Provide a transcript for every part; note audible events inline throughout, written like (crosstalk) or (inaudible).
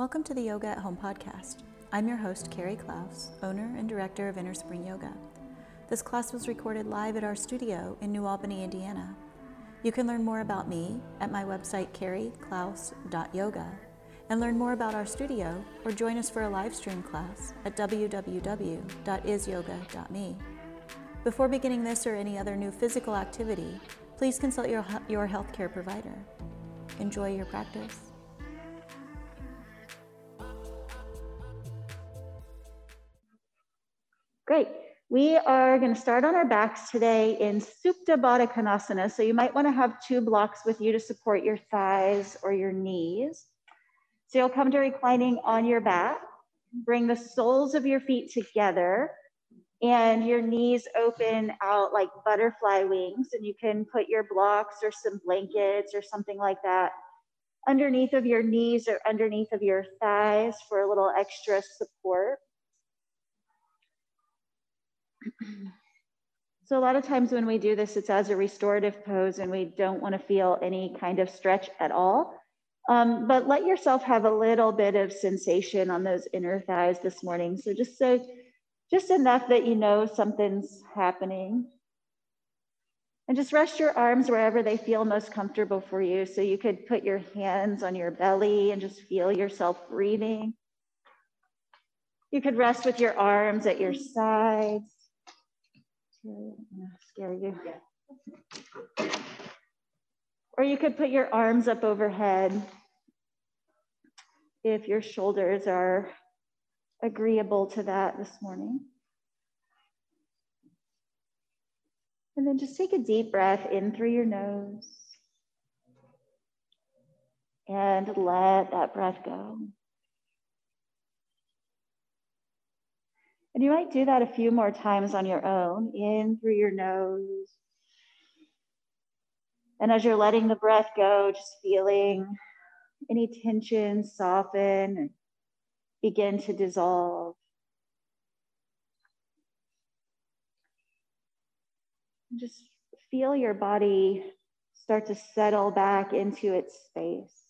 Welcome to the Yoga at Home podcast. I'm your host, Carrie Klaus, owner and director of Inner Spring Yoga. This class was recorded live at our studio in New Albany, Indiana. You can learn more about me at my website, carrieklaus.yoga, and learn more about our studio or join us for a live stream class at www.isyoga.me. Before beginning this or any other new physical activity, please consult your, your healthcare provider. Enjoy your practice. We are going to start on our backs today in Supta Baddha Konasana. So you might want to have two blocks with you to support your thighs or your knees. So you'll come to reclining on your back. Bring the soles of your feet together and your knees open out like butterfly wings. And you can put your blocks or some blankets or something like that underneath of your knees or underneath of your thighs for a little extra support. (clears throat) So a lot of times when we do this, it's as a restorative pose and we don't want to feel any kind of stretch at all. Um, but let yourself have a little bit of sensation on those inner thighs this morning. So just so, just enough that you know something's happening. And just rest your arms wherever they feel most comfortable for you. So you could put your hands on your belly and just feel yourself breathing. You could rest with your arms at your sides scare you. Or you could put your arms up overhead if your shoulders are agreeable to that this morning. And then just take a deep breath in through your nose and let that breath go. And you might do that a few more times on your own, in through your nose. And as you're letting the breath go, just feeling any tension soften and begin to dissolve. Just feel your body start to settle back into its space.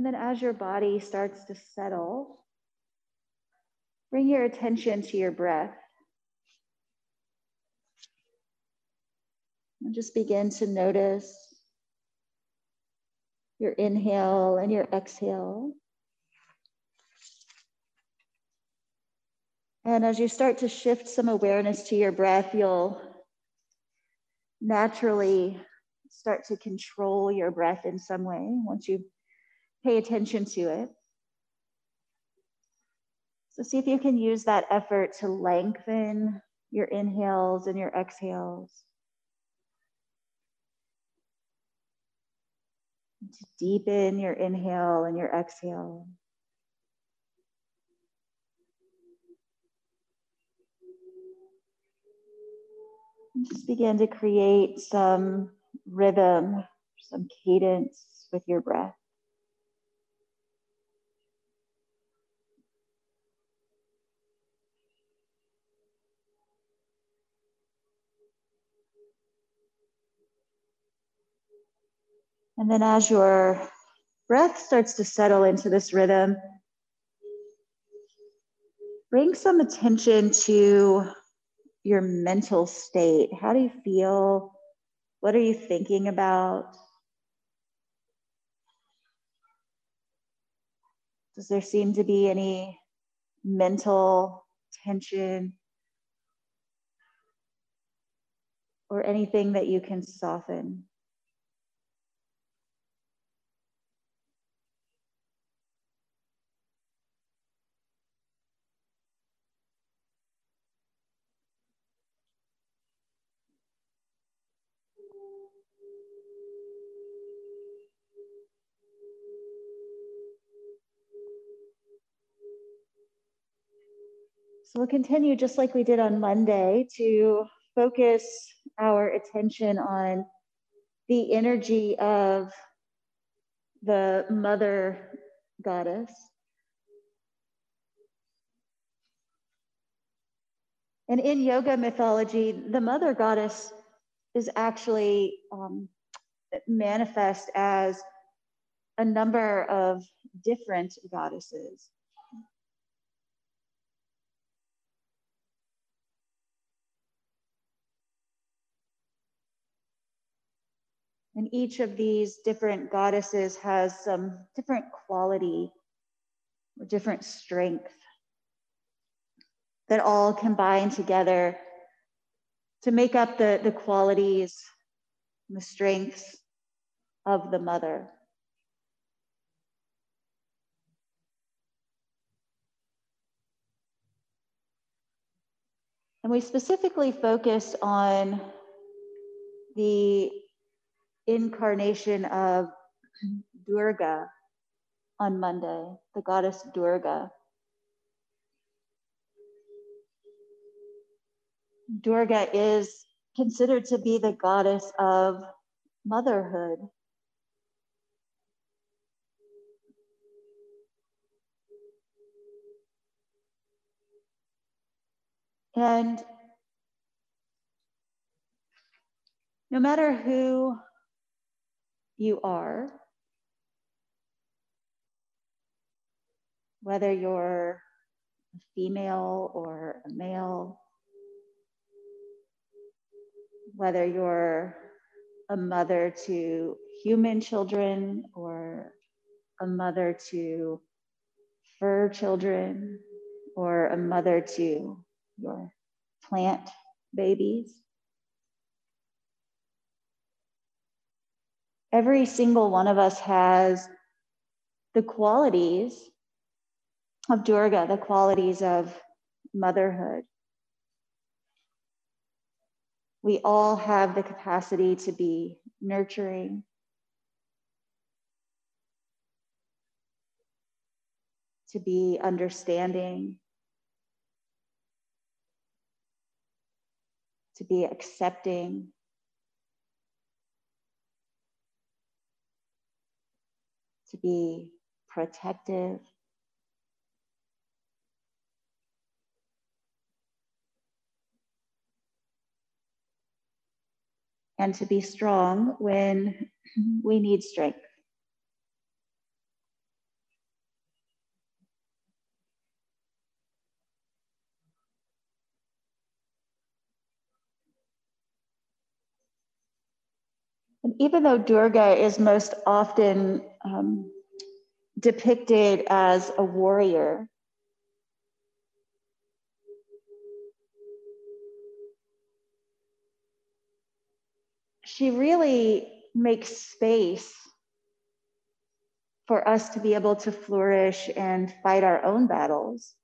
And then as your body starts to settle, bring your attention to your breath. And just begin to notice your inhale and your exhale. And as you start to shift some awareness to your breath, you'll naturally start to control your breath in some way once you pay attention to it. So see if you can use that effort to lengthen your inhales and your exhales. To deepen your inhale and your exhale. And just begin to create some rhythm, some cadence with your breath. And then as your breath starts to settle into this rhythm, bring some attention to your mental state. How do you feel? What are you thinking about? Does there seem to be any mental tension or anything that you can soften? So we'll continue just like we did on Monday to focus our attention on the energy of the mother goddess. And in yoga mythology, the mother goddess is actually um, manifest as a number of different goddesses. And each of these different goddesses has some different quality or different strength that all combine together to make up the, the qualities and the strengths of the mother. And we specifically focused on the incarnation of Durga on Monday, the goddess Durga. Durga is considered to be the goddess of motherhood. And no matter who you are, whether you're a female or a male, whether you're a mother to human children or a mother to fur children or a mother to your plant babies. Every single one of us has the qualities of Durga, the qualities of motherhood. We all have the capacity to be nurturing, to be understanding, to be accepting. To be protective. And to be strong when we need strength. Even though Durga is most often um, depicted as a warrior, she really makes space for us to be able to flourish and fight our own battles,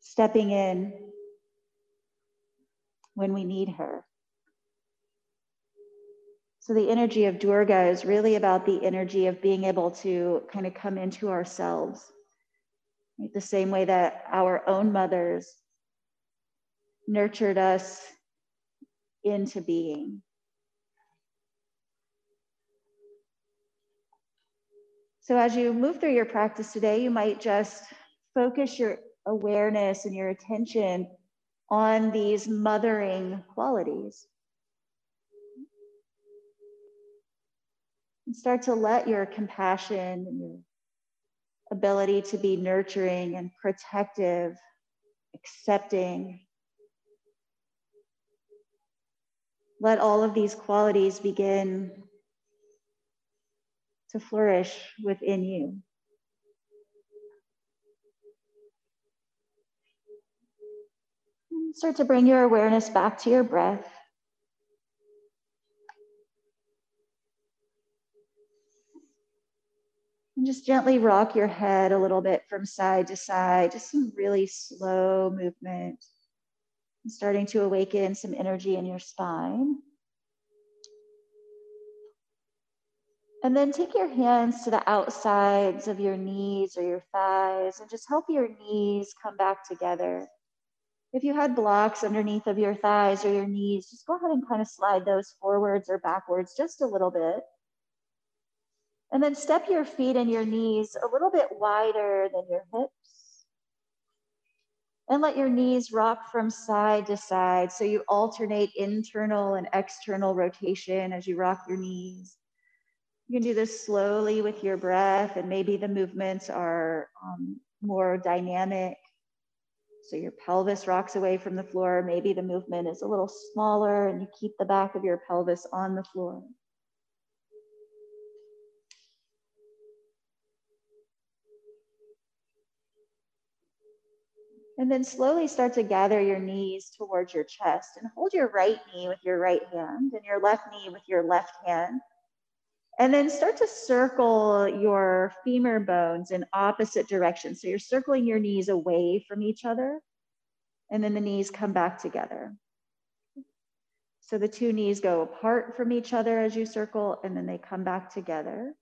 stepping in when we need her. So the energy of Durga is really about the energy of being able to kind of come into ourselves. Right? The same way that our own mothers nurtured us into being. So as you move through your practice today, you might just focus your awareness and your attention on these mothering qualities. And start to let your compassion and your ability to be nurturing and protective, accepting, let all of these qualities begin to flourish within you. Start to bring your awareness back to your breath. And just gently rock your head a little bit from side to side, just some really slow movement. Starting to awaken some energy in your spine. And then take your hands to the outsides of your knees or your thighs and just help your knees come back together. If you had blocks underneath of your thighs or your knees, just go ahead and kind of slide those forwards or backwards just a little bit. And then step your feet and your knees a little bit wider than your hips. And let your knees rock from side to side. So you alternate internal and external rotation as you rock your knees. You can do this slowly with your breath, and maybe the movements are um, more dynamic. So your pelvis rocks away from the floor. Maybe the movement is a little smaller, and you keep the back of your pelvis on the floor. And then slowly start to gather your knees towards your chest and hold your right knee with your right hand and your left knee with your left hand. And then start to circle your femur bones in opposite directions. So you're circling your knees away from each other, and then the knees come back together. So the two knees go apart from each other as you circle, and then they come back together.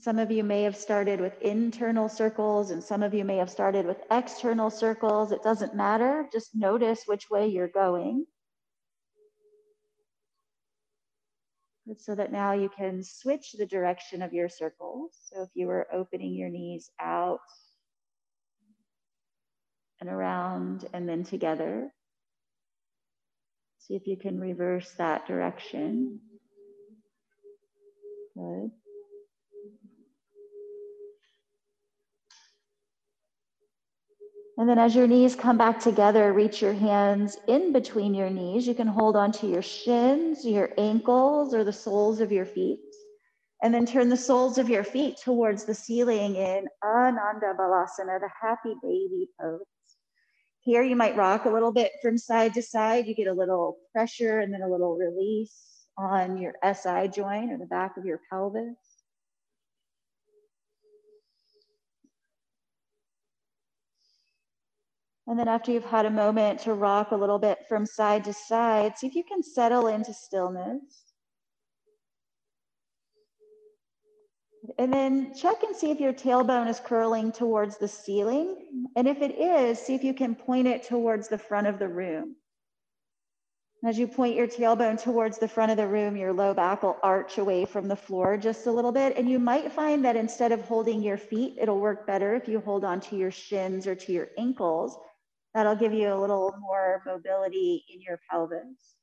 Some of you may have started with internal circles and some of you may have started with external circles. It doesn't matter. Just notice which way you're going. So that now you can switch the direction of your circles. So if you were opening your knees out and around and then together, see if you can reverse that direction. Good. And then as your knees come back together, reach your hands in between your knees. You can hold onto your shins, your ankles, or the soles of your feet. And then turn the soles of your feet towards the ceiling in Ananda Balasana, the happy baby pose. Here you might rock a little bit from side to side. You get a little pressure and then a little release on your SI joint or the back of your pelvis. And then after you've had a moment to rock a little bit from side to side, see if you can settle into stillness. And then check and see if your tailbone is curling towards the ceiling. And if it is, see if you can point it towards the front of the room. As you point your tailbone towards the front of the room, your low back will arch away from the floor just a little bit. And you might find that instead of holding your feet, it'll work better if you hold on to your shins or to your ankles That'll give you a little more mobility in your pelvis.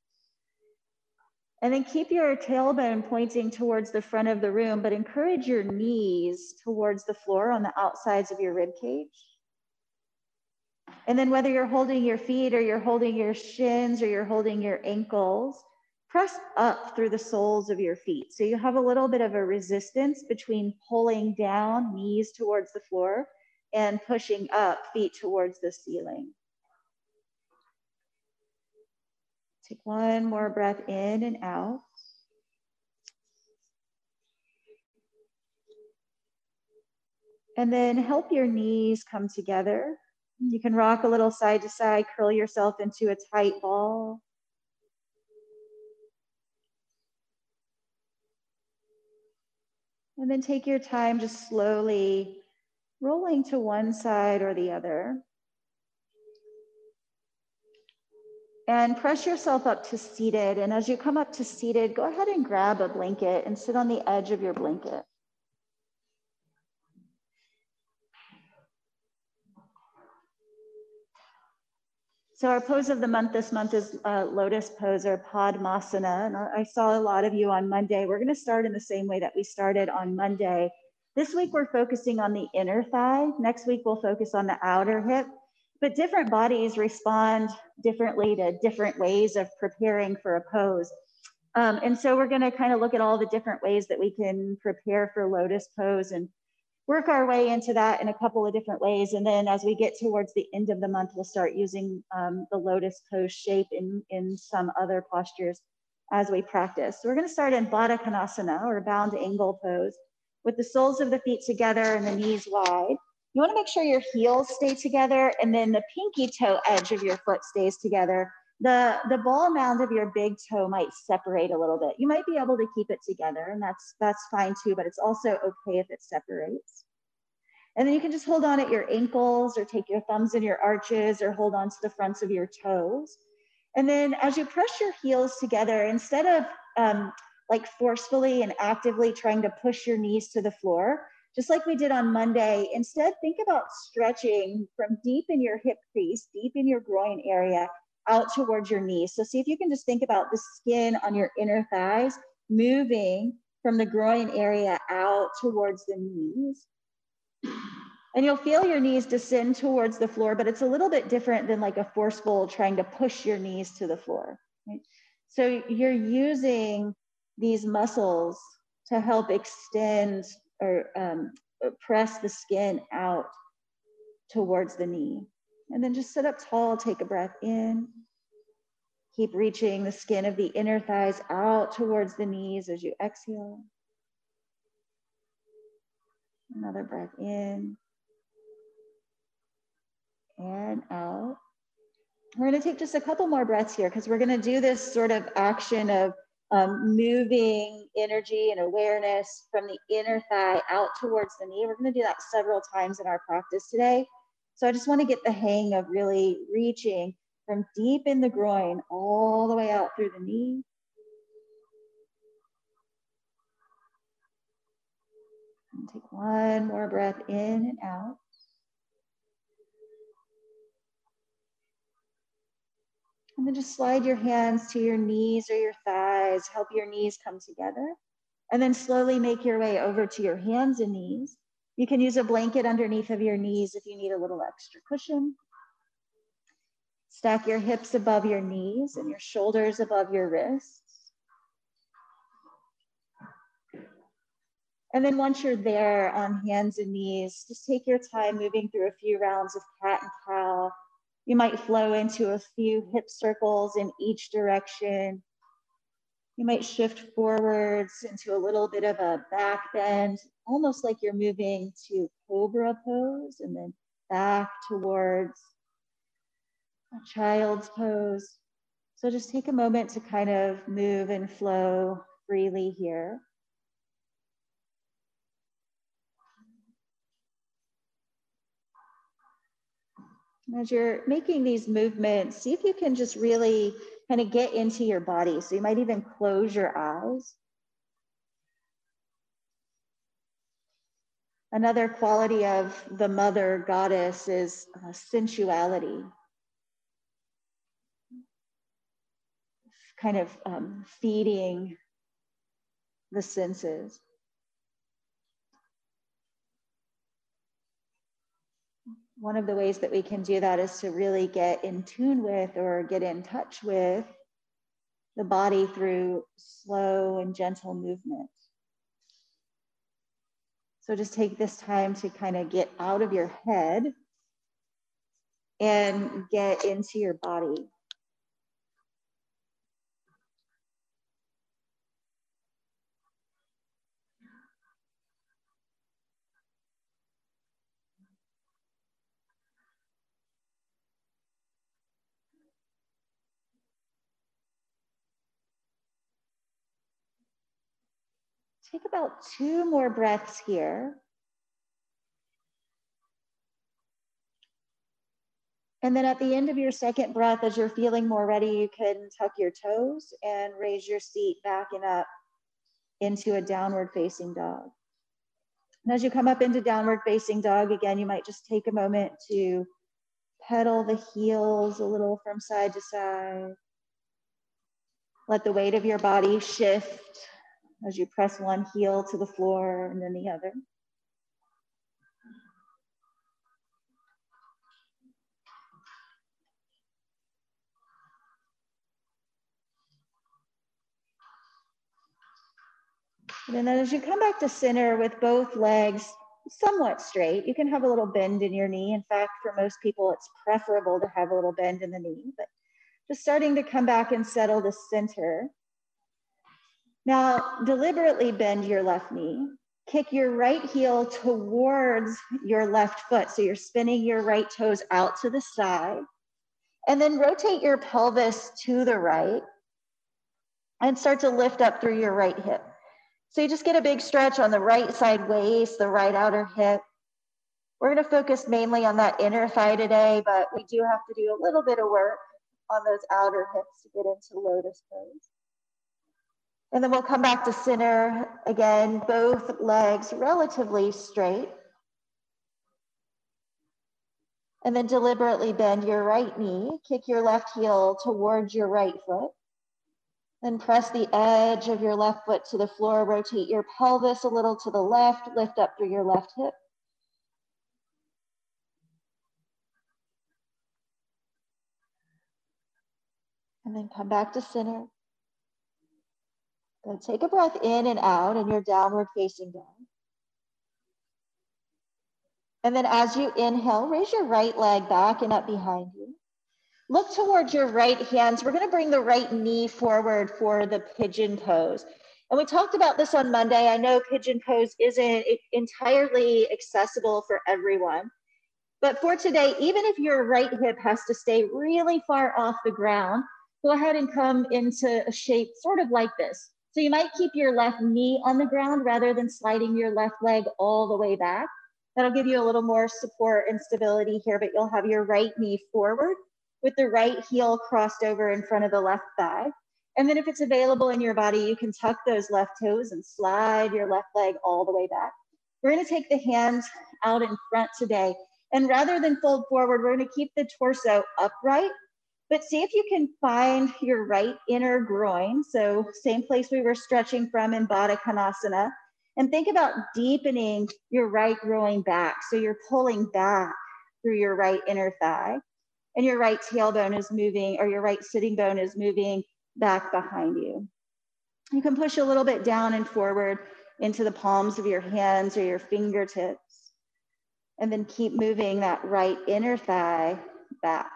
And then keep your tailbone pointing towards the front of the room, but encourage your knees towards the floor on the outsides of your rib cage. And then whether you're holding your feet or you're holding your shins or you're holding your ankles, press up through the soles of your feet. So you have a little bit of a resistance between pulling down, knees towards the floor, and pushing up, feet towards the ceiling. Take one more breath in and out. And then help your knees come together. You can rock a little side to side, curl yourself into a tight ball. And then take your time just slowly rolling to one side or the other. And press yourself up to seated. And as you come up to seated, go ahead and grab a blanket and sit on the edge of your blanket. So our pose of the month this month is uh, lotus pose or Padmasana. And I saw a lot of you on Monday. We're gonna start in the same way that we started on Monday. This week, we're focusing on the inner thigh. Next week, we'll focus on the outer hip but different bodies respond differently to different ways of preparing for a pose. Um, and so we're going to kind of look at all the different ways that we can prepare for lotus pose and work our way into that in a couple of different ways. And then as we get towards the end of the month, we'll start using um, the lotus pose shape in, in some other postures as we practice. So we're going to start in Baddha Konasana or bound angle pose with the soles of the feet together and the knees wide. You wanna make sure your heels stay together and then the pinky toe edge of your foot stays together. the, the ball mound of your big toe might separate a little bit. You might be able to keep it together and that's, that's fine too, but it's also okay if it separates. And then you can just hold on at your ankles or take your thumbs in your arches or hold on to the fronts of your toes. And then as you press your heels together, instead of um, like forcefully and actively trying to push your knees to the floor, just like we did on Monday, instead think about stretching from deep in your hip crease, deep in your groin area, out towards your knees. So see if you can just think about the skin on your inner thighs moving from the groin area out towards the knees. And you'll feel your knees descend towards the floor, but it's a little bit different than like a forceful trying to push your knees to the floor. Right? So you're using these muscles to help extend or um, press the skin out towards the knee. And then just sit up tall, take a breath in. Keep reaching the skin of the inner thighs out towards the knees as you exhale. Another breath in and out. We're going to take just a couple more breaths here because we're going to do this sort of action of um, moving energy and awareness from the inner thigh out towards the knee. We're going to do that several times in our practice today. So I just want to get the hang of really reaching from deep in the groin all the way out through the knee. And take one more breath in and out. And then just slide your hands to your knees or your thighs, help your knees come together. And then slowly make your way over to your hands and knees. You can use a blanket underneath of your knees if you need a little extra cushion. Stack your hips above your knees and your shoulders above your wrists. And then once you're there on hands and knees, just take your time moving through a few rounds of cat and cow you might flow into a few hip circles in each direction. You might shift forwards into a little bit of a back bend, almost like you're moving to cobra pose and then back towards a child's pose. So just take a moment to kind of move and flow freely here. As you're making these movements, see if you can just really kind of get into your body. So you might even close your eyes. Another quality of the mother goddess is uh, sensuality. Kind of um, feeding the senses. One of the ways that we can do that is to really get in tune with or get in touch with the body through slow and gentle movement. So just take this time to kind of get out of your head and get into your body. Take about two more breaths here. And then at the end of your second breath, as you're feeling more ready, you can tuck your toes and raise your seat back and up into a downward facing dog. And as you come up into downward facing dog, again, you might just take a moment to pedal the heels a little from side to side. Let the weight of your body shift as you press one heel to the floor and then the other. And then as you come back to center with both legs somewhat straight, you can have a little bend in your knee. In fact, for most people, it's preferable to have a little bend in the knee, but just starting to come back and settle to center. Now, deliberately bend your left knee. Kick your right heel towards your left foot. So you're spinning your right toes out to the side. And then rotate your pelvis to the right and start to lift up through your right hip. So you just get a big stretch on the right side waist, the right outer hip. We're gonna focus mainly on that inner thigh today, but we do have to do a little bit of work on those outer hips to get into lotus pose. And then we'll come back to center. Again, both legs relatively straight. And then deliberately bend your right knee, kick your left heel towards your right foot. Then press the edge of your left foot to the floor, rotate your pelvis a little to the left, lift up through your left hip. And then come back to center. Then take a breath in and out in your downward facing dog. And then as you inhale, raise your right leg back and up behind you. Look towards your right hands. We're going to bring the right knee forward for the pigeon pose. And we talked about this on Monday. I know pigeon pose isn't entirely accessible for everyone. But for today, even if your right hip has to stay really far off the ground, go ahead and come into a shape sort of like this. So you might keep your left knee on the ground rather than sliding your left leg all the way back. That'll give you a little more support and stability here, but you'll have your right knee forward with the right heel crossed over in front of the left thigh. And then if it's available in your body, you can tuck those left toes and slide your left leg all the way back. We're gonna take the hands out in front today. And rather than fold forward, we're gonna keep the torso upright, but see if you can find your right inner groin. So same place we were stretching from in Baddha Konasana. And think about deepening your right groin back. So you're pulling back through your right inner thigh and your right tailbone is moving or your right sitting bone is moving back behind you. You can push a little bit down and forward into the palms of your hands or your fingertips. And then keep moving that right inner thigh back.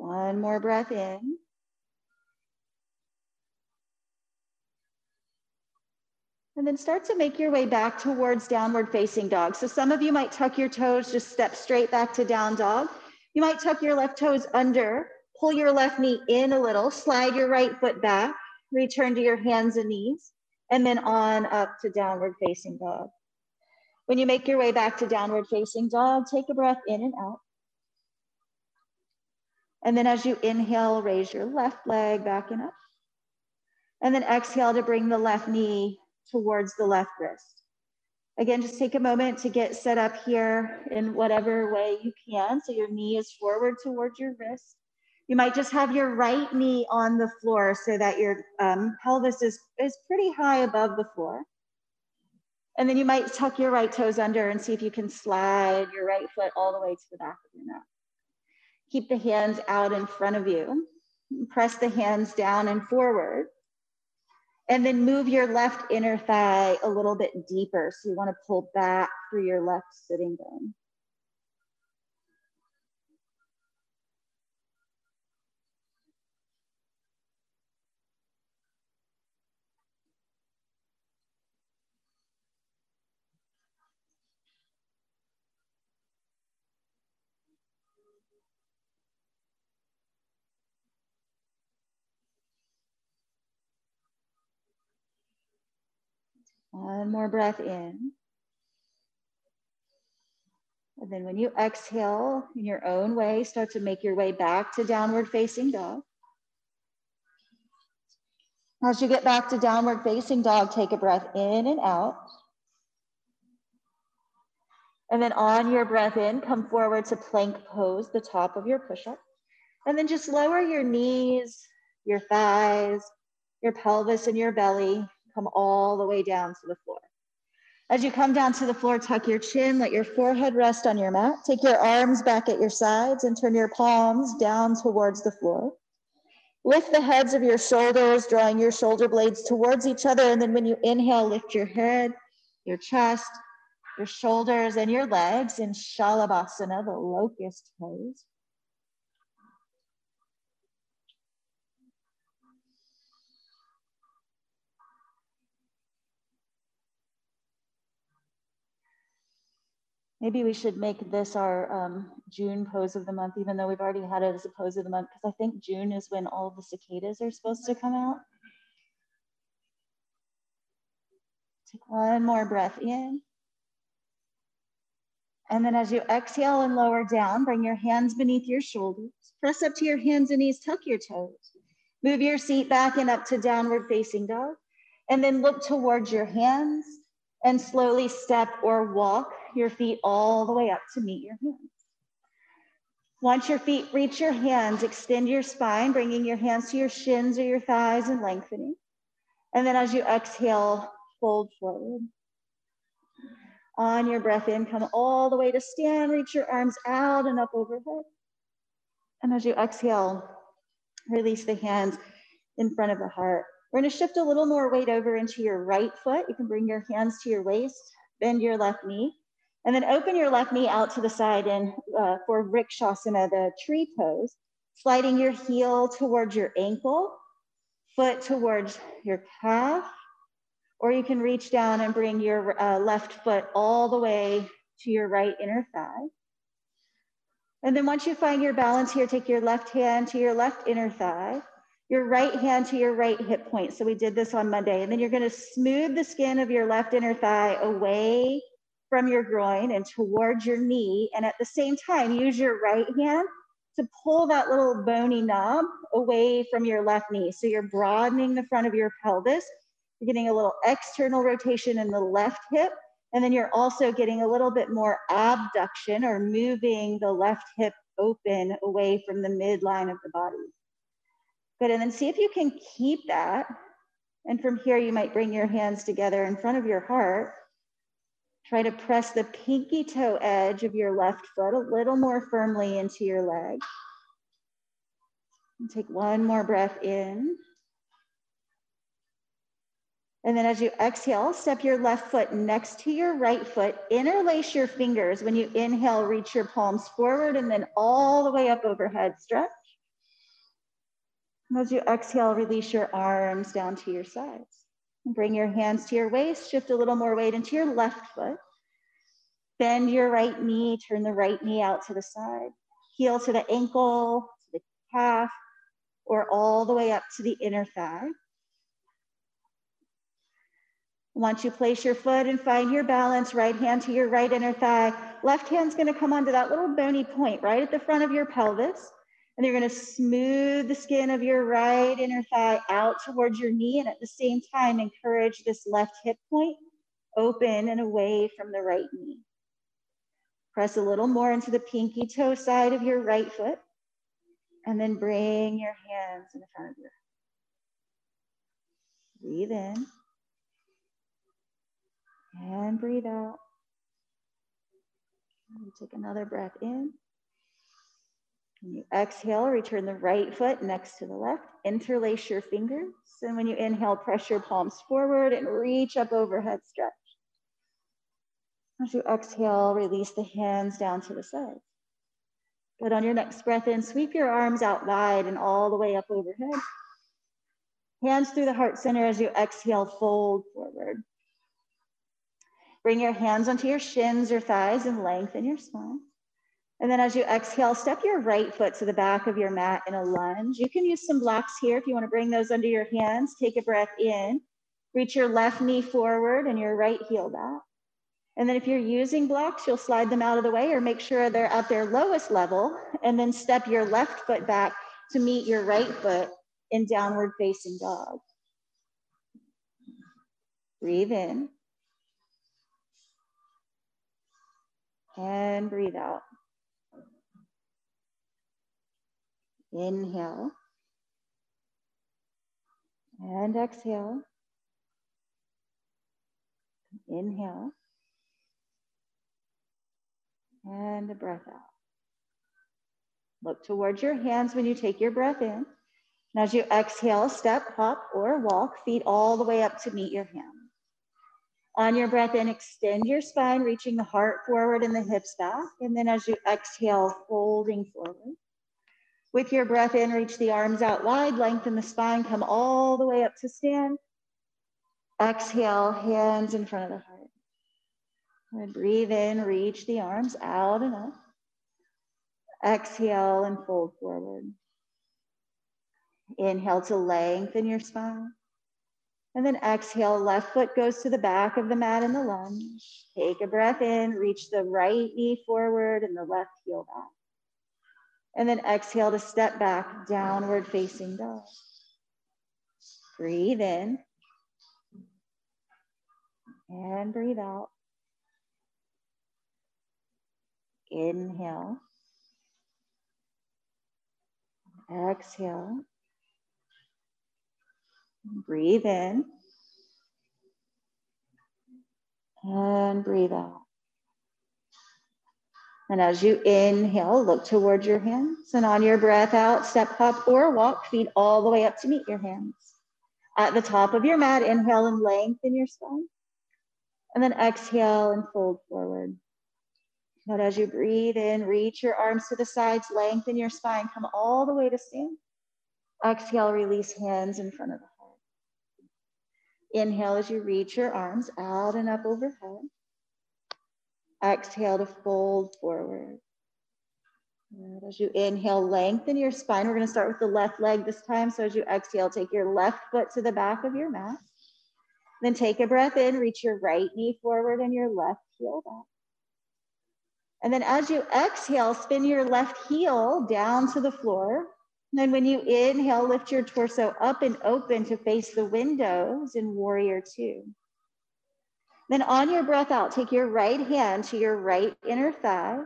One more breath in. And then start to make your way back towards downward facing dog. So some of you might tuck your toes, just step straight back to down dog. You might tuck your left toes under, pull your left knee in a little, slide your right foot back, return to your hands and knees, and then on up to downward facing dog. When you make your way back to downward facing dog, take a breath in and out. And then as you inhale, raise your left leg back and up. And then exhale to bring the left knee towards the left wrist. Again, just take a moment to get set up here in whatever way you can. So your knee is forward towards your wrist. You might just have your right knee on the floor so that your um, pelvis is, is pretty high above the floor. And then you might tuck your right toes under and see if you can slide your right foot all the way to the back of your mat. Keep the hands out in front of you. Press the hands down and forward. And then move your left inner thigh a little bit deeper. So you want to pull back through your left sitting bone. One more breath in. And then when you exhale in your own way, start to make your way back to downward facing dog. As you get back to downward facing dog, take a breath in and out. And then on your breath in, come forward to plank pose, the top of your push-up. And then just lower your knees, your thighs, your pelvis and your belly Come all the way down to the floor. As you come down to the floor, tuck your chin, let your forehead rest on your mat. Take your arms back at your sides and turn your palms down towards the floor. Lift the heads of your shoulders, drawing your shoulder blades towards each other. And then when you inhale, lift your head, your chest, your shoulders, and your legs in Shalabhasana, the locust pose. Maybe we should make this our um, June pose of the month, even though we've already had it as a pose of the month, because I think June is when all the cicadas are supposed to come out. Take one more breath in. And then as you exhale and lower down, bring your hands beneath your shoulders. Press up to your hands and knees, tuck your toes. Move your seat back and up to downward facing dog. And then look towards your hands and slowly step or walk your feet all the way up to meet your hands. Once your feet reach your hands, extend your spine, bringing your hands to your shins or your thighs and lengthening. And then as you exhale, fold forward. On your breath in, come all the way to stand, reach your arms out and up overhead. And as you exhale, release the hands in front of the heart. We're gonna shift a little more weight over into your right foot. You can bring your hands to your waist, bend your left knee, and then open your left knee out to the side and uh, for Vrikshasana, the tree pose, sliding your heel towards your ankle, foot towards your calf, or you can reach down and bring your uh, left foot all the way to your right inner thigh. And then once you find your balance here, take your left hand to your left inner thigh, your right hand to your right hip point. So we did this on Monday. And then you're gonna smooth the skin of your left inner thigh away from your groin and towards your knee. And at the same time, use your right hand to pull that little bony knob away from your left knee. So you're broadening the front of your pelvis. You're getting a little external rotation in the left hip. And then you're also getting a little bit more abduction or moving the left hip open away from the midline of the body. Good, and then see if you can keep that. And from here, you might bring your hands together in front of your heart. Try to press the pinky toe edge of your left foot a little more firmly into your leg. And take one more breath in. And then as you exhale, step your left foot next to your right foot, interlace your fingers. When you inhale, reach your palms forward and then all the way up overhead, stretch. And as you exhale, release your arms down to your sides. And bring your hands to your waist, shift a little more weight into your left foot. Bend your right knee, turn the right knee out to the side. Heel to the ankle, to the calf, or all the way up to the inner thigh. Once you place your foot and find your balance, right hand to your right inner thigh, left hand's gonna come onto that little bony point right at the front of your pelvis. And you're gonna smooth the skin of your right inner thigh out towards your knee. And at the same time, encourage this left hip point open and away from the right knee. Press a little more into the pinky toe side of your right foot. And then bring your hands in front of you. Breathe in. And breathe out. And take another breath in. You exhale, return the right foot next to the left. Interlace your fingers. And when you inhale, press your palms forward and reach up overhead stretch. As you exhale, release the hands down to the sides. Good. On your next breath in, sweep your arms out wide and all the way up overhead. Hands through the heart center as you exhale, fold forward. Bring your hands onto your shins or thighs and lengthen your spine. And then as you exhale, step your right foot to the back of your mat in a lunge. You can use some blocks here if you want to bring those under your hands. Take a breath in. Reach your left knee forward and your right heel back. And then if you're using blocks, you'll slide them out of the way or make sure they're at their lowest level. And then step your left foot back to meet your right foot in downward facing dog. Breathe in. and breathe out. Inhale and exhale. Inhale and a breath out. Look towards your hands when you take your breath in. And as you exhale, step, hop, or walk, feet all the way up to meet your hands. On your breath in, extend your spine, reaching the heart forward and the hips back. And then as you exhale, folding forward. With your breath in, reach the arms out wide, lengthen the spine, come all the way up to stand. Exhale, hands in front of the heart. And breathe in, reach the arms out and up. Exhale and fold forward. Inhale to lengthen your spine. And then exhale, left foot goes to the back of the mat in the lunge. Take a breath in, reach the right knee forward and the left heel back. And then exhale to step back, downward facing dog. Breathe in. And breathe out. Inhale. Exhale. Breathe in. And breathe out. And as you inhale, look towards your hands. And on your breath out, step, hop, or walk, feet all the way up to meet your hands. At the top of your mat, inhale and lengthen your spine. And then exhale and fold forward. But as you breathe in, reach your arms to the sides, lengthen your spine, come all the way to stand. Exhale, release hands in front of the heart. Inhale as you reach your arms out and up overhead. Exhale to fold forward. And as you inhale, lengthen your spine. We're going to start with the left leg this time. So as you exhale, take your left foot to the back of your mat. Then take a breath in, reach your right knee forward and your left heel back. And then as you exhale, spin your left heel down to the floor. And then when you inhale, lift your torso up and open to face the windows in warrior two. Then on your breath out, take your right hand to your right inner thigh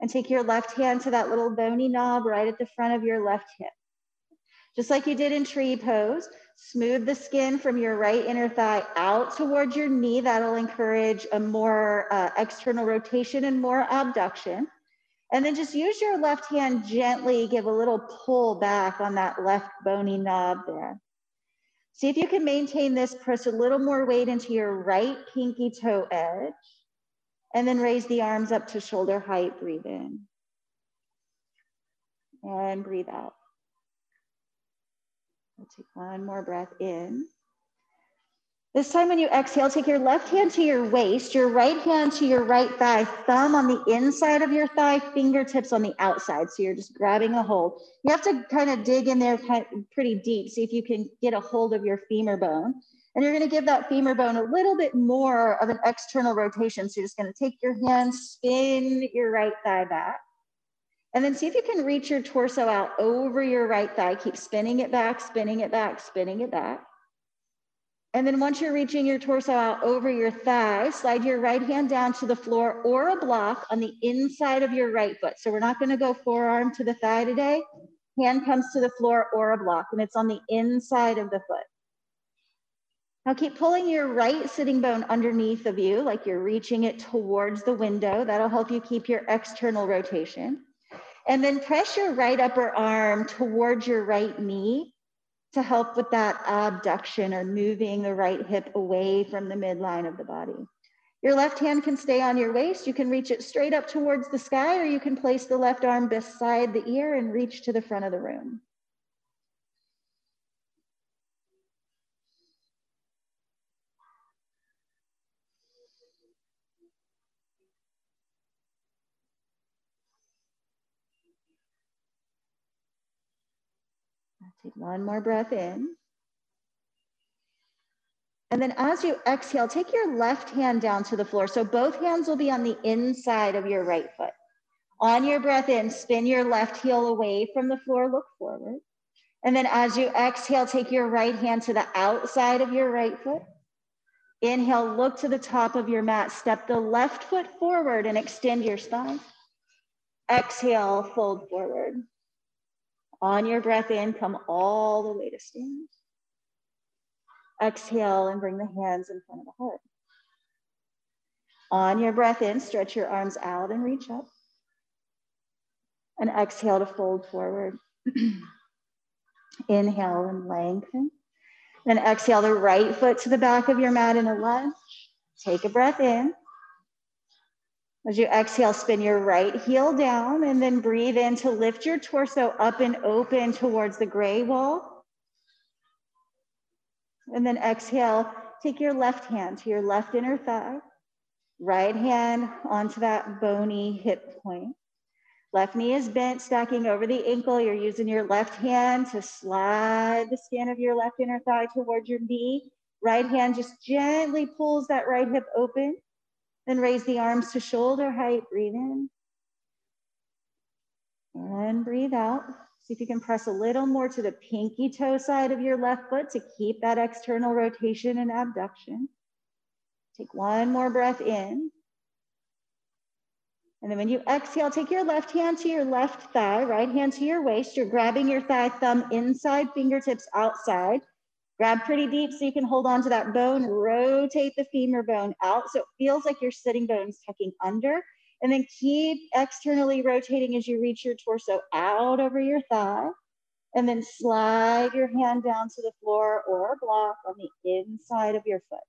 and take your left hand to that little bony knob right at the front of your left hip. Just like you did in tree pose, smooth the skin from your right inner thigh out towards your knee. That'll encourage a more uh, external rotation and more abduction. And then just use your left hand gently, give a little pull back on that left bony knob there. See if you can maintain this, press a little more weight into your right pinky toe edge, and then raise the arms up to shoulder height, breathe in. And breathe out. We'll take one more breath in. This time when you exhale, take your left hand to your waist, your right hand to your right thigh, thumb on the inside of your thigh, fingertips on the outside. So you're just grabbing a hold. You have to kind of dig in there pretty deep, see if you can get a hold of your femur bone. And you're gonna give that femur bone a little bit more of an external rotation. So you're just gonna take your hand, spin your right thigh back. And then see if you can reach your torso out over your right thigh. Keep spinning it back, spinning it back, spinning it back. And then once you're reaching your torso out over your thigh, slide your right hand down to the floor or a block on the inside of your right foot. So we're not gonna go forearm to the thigh today. Hand comes to the floor or a block and it's on the inside of the foot. Now keep pulling your right sitting bone underneath of you, like you're reaching it towards the window. That'll help you keep your external rotation. And then press your right upper arm towards your right knee to help with that abduction or moving the right hip away from the midline of the body. Your left hand can stay on your waist. You can reach it straight up towards the sky, or you can place the left arm beside the ear and reach to the front of the room. Take one more breath in. And then as you exhale, take your left hand down to the floor. So both hands will be on the inside of your right foot. On your breath in, spin your left heel away from the floor, look forward. And then as you exhale, take your right hand to the outside of your right foot. Inhale, look to the top of your mat. Step the left foot forward and extend your spine. Exhale, fold forward. On your breath in, come all the way to stand. Exhale and bring the hands in front of the heart. On your breath in, stretch your arms out and reach up. And exhale to fold forward. (clears throat) Inhale and lengthen. Then exhale the right foot to the back of your mat in a lunge. Take a breath in. As you exhale, spin your right heel down and then breathe in to lift your torso up and open towards the gray wall. And then exhale, take your left hand to your left inner thigh. Right hand onto that bony hip point. Left knee is bent, stacking over the ankle. You're using your left hand to slide the skin of your left inner thigh towards your knee. Right hand just gently pulls that right hip open. Then raise the arms to shoulder height. Breathe in. And breathe out. See if you can press a little more to the pinky toe side of your left foot to keep that external rotation and abduction. Take one more breath in. And then when you exhale, take your left hand to your left thigh, right hand to your waist. You're grabbing your thigh thumb inside, fingertips outside. Grab pretty deep so you can hold on to that bone. Rotate the femur bone out so it feels like your sitting bone's tucking under. And then keep externally rotating as you reach your torso out over your thigh. And then slide your hand down to the floor or block on the inside of your foot.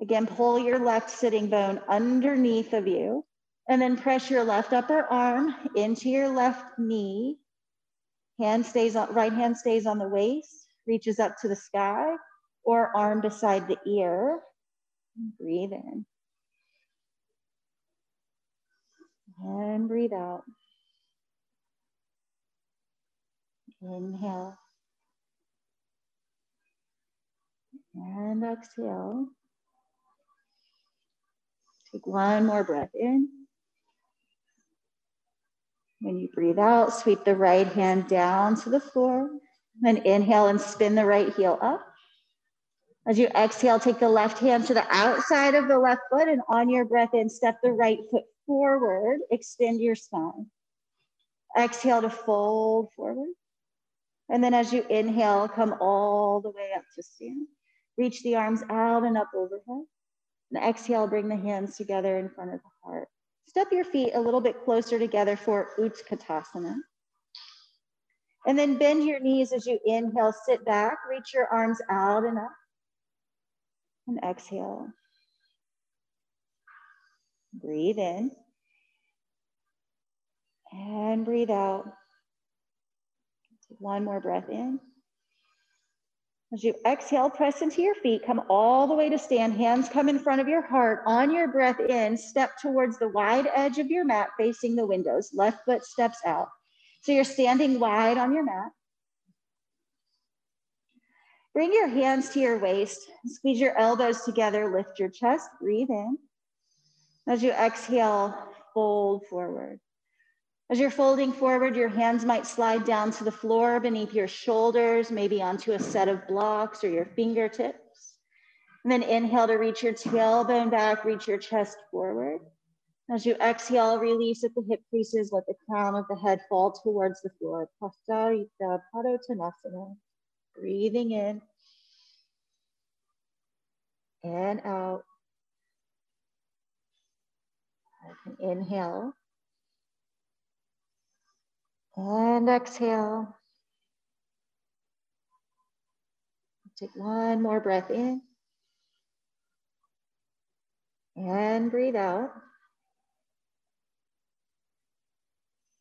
Again, pull your left sitting bone underneath of you. And then press your left upper arm into your left knee. Hand stays on, right hand stays on the waist, reaches up to the sky, or arm beside the ear. Breathe in. And breathe out. Inhale. And exhale. Take one more breath in. When you breathe out, sweep the right hand down to the floor. Then inhale and spin the right heel up. As you exhale, take the left hand to the outside of the left foot and on your breath in, step the right foot forward, extend your spine. Exhale to fold forward. And then as you inhale, come all the way up to stand. Reach the arms out and up overhead. And exhale, bring the hands together in front of the heart. Step your feet a little bit closer together for Utkatasana. And then bend your knees as you inhale, sit back, reach your arms out and up. And exhale. Breathe in. And breathe out. Take one more breath in. As you exhale, press into your feet, come all the way to stand. Hands come in front of your heart. On your breath in, step towards the wide edge of your mat facing the windows. Left foot steps out. So you're standing wide on your mat. Bring your hands to your waist. Squeeze your elbows together. Lift your chest. Breathe in. As you exhale, fold forward. As you're folding forward, your hands might slide down to the floor beneath your shoulders, maybe onto a set of blocks or your fingertips. And then inhale to reach your tailbone back, reach your chest forward. As you exhale, release at the hip creases, let the crown of the head fall towards the floor. Prasarita Padottanasana. Breathing in and out. Inhale. And exhale. Take one more breath in. And breathe out.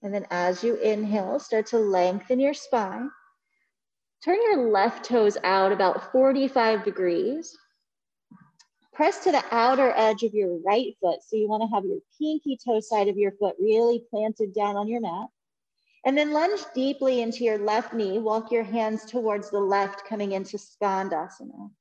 And then as you inhale, start to lengthen your spine. Turn your left toes out about 45 degrees. Press to the outer edge of your right foot. So you wanna have your pinky toe side of your foot really planted down on your mat. And then lunge deeply into your left knee. Walk your hands towards the left, coming into Skandasana.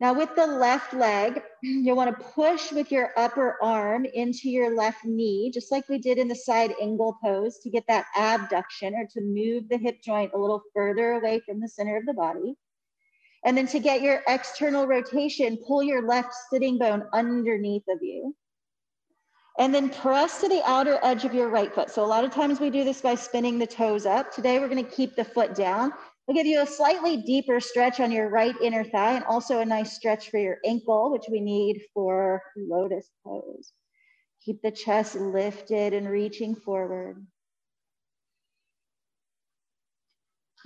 Now with the left leg, (clears throat) you'll wanna push with your upper arm into your left knee, just like we did in the side angle pose to get that abduction or to move the hip joint a little further away from the center of the body. And then to get your external rotation, pull your left sitting bone underneath of you. And then press to the outer edge of your right foot. So a lot of times we do this by spinning the toes up. Today we're gonna keep the foot down. We'll give you a slightly deeper stretch on your right inner thigh and also a nice stretch for your ankle, which we need for lotus pose. Keep the chest lifted and reaching forward.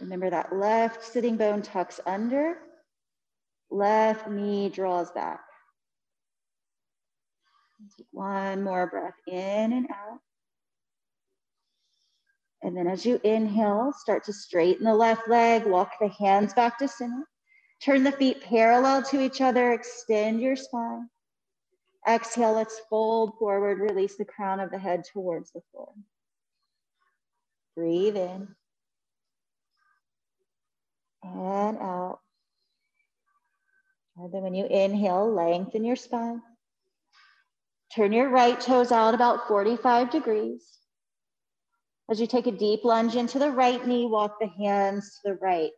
Remember that left sitting bone tucks under, left knee draws back. Take one more breath in and out. And then as you inhale, start to straighten the left leg, walk the hands back to center. Turn the feet parallel to each other, extend your spine. Exhale, let's fold forward, release the crown of the head towards the floor. Breathe in and out. And then when you inhale, lengthen your spine. Turn your right toes out about 45 degrees. As you take a deep lunge into the right knee, walk the hands to the right.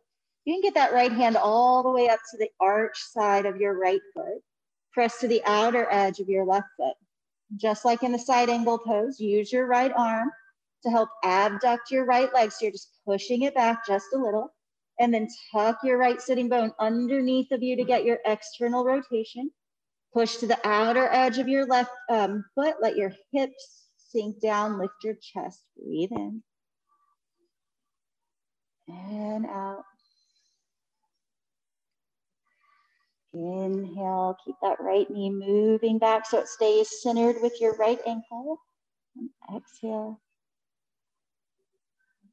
You can get that right hand all the way up to the arch side of your right foot. Press to the outer edge of your left foot. Just like in the side angle pose, use your right arm to help abduct your right leg. So you're just pushing it back just a little. And then tuck your right sitting bone underneath of you to get your external rotation. Push to the outer edge of your left um, foot. Let your hips sink down. Lift your chest. Breathe in. And out. Inhale, keep that right knee moving back so it stays centered with your right ankle. And exhale.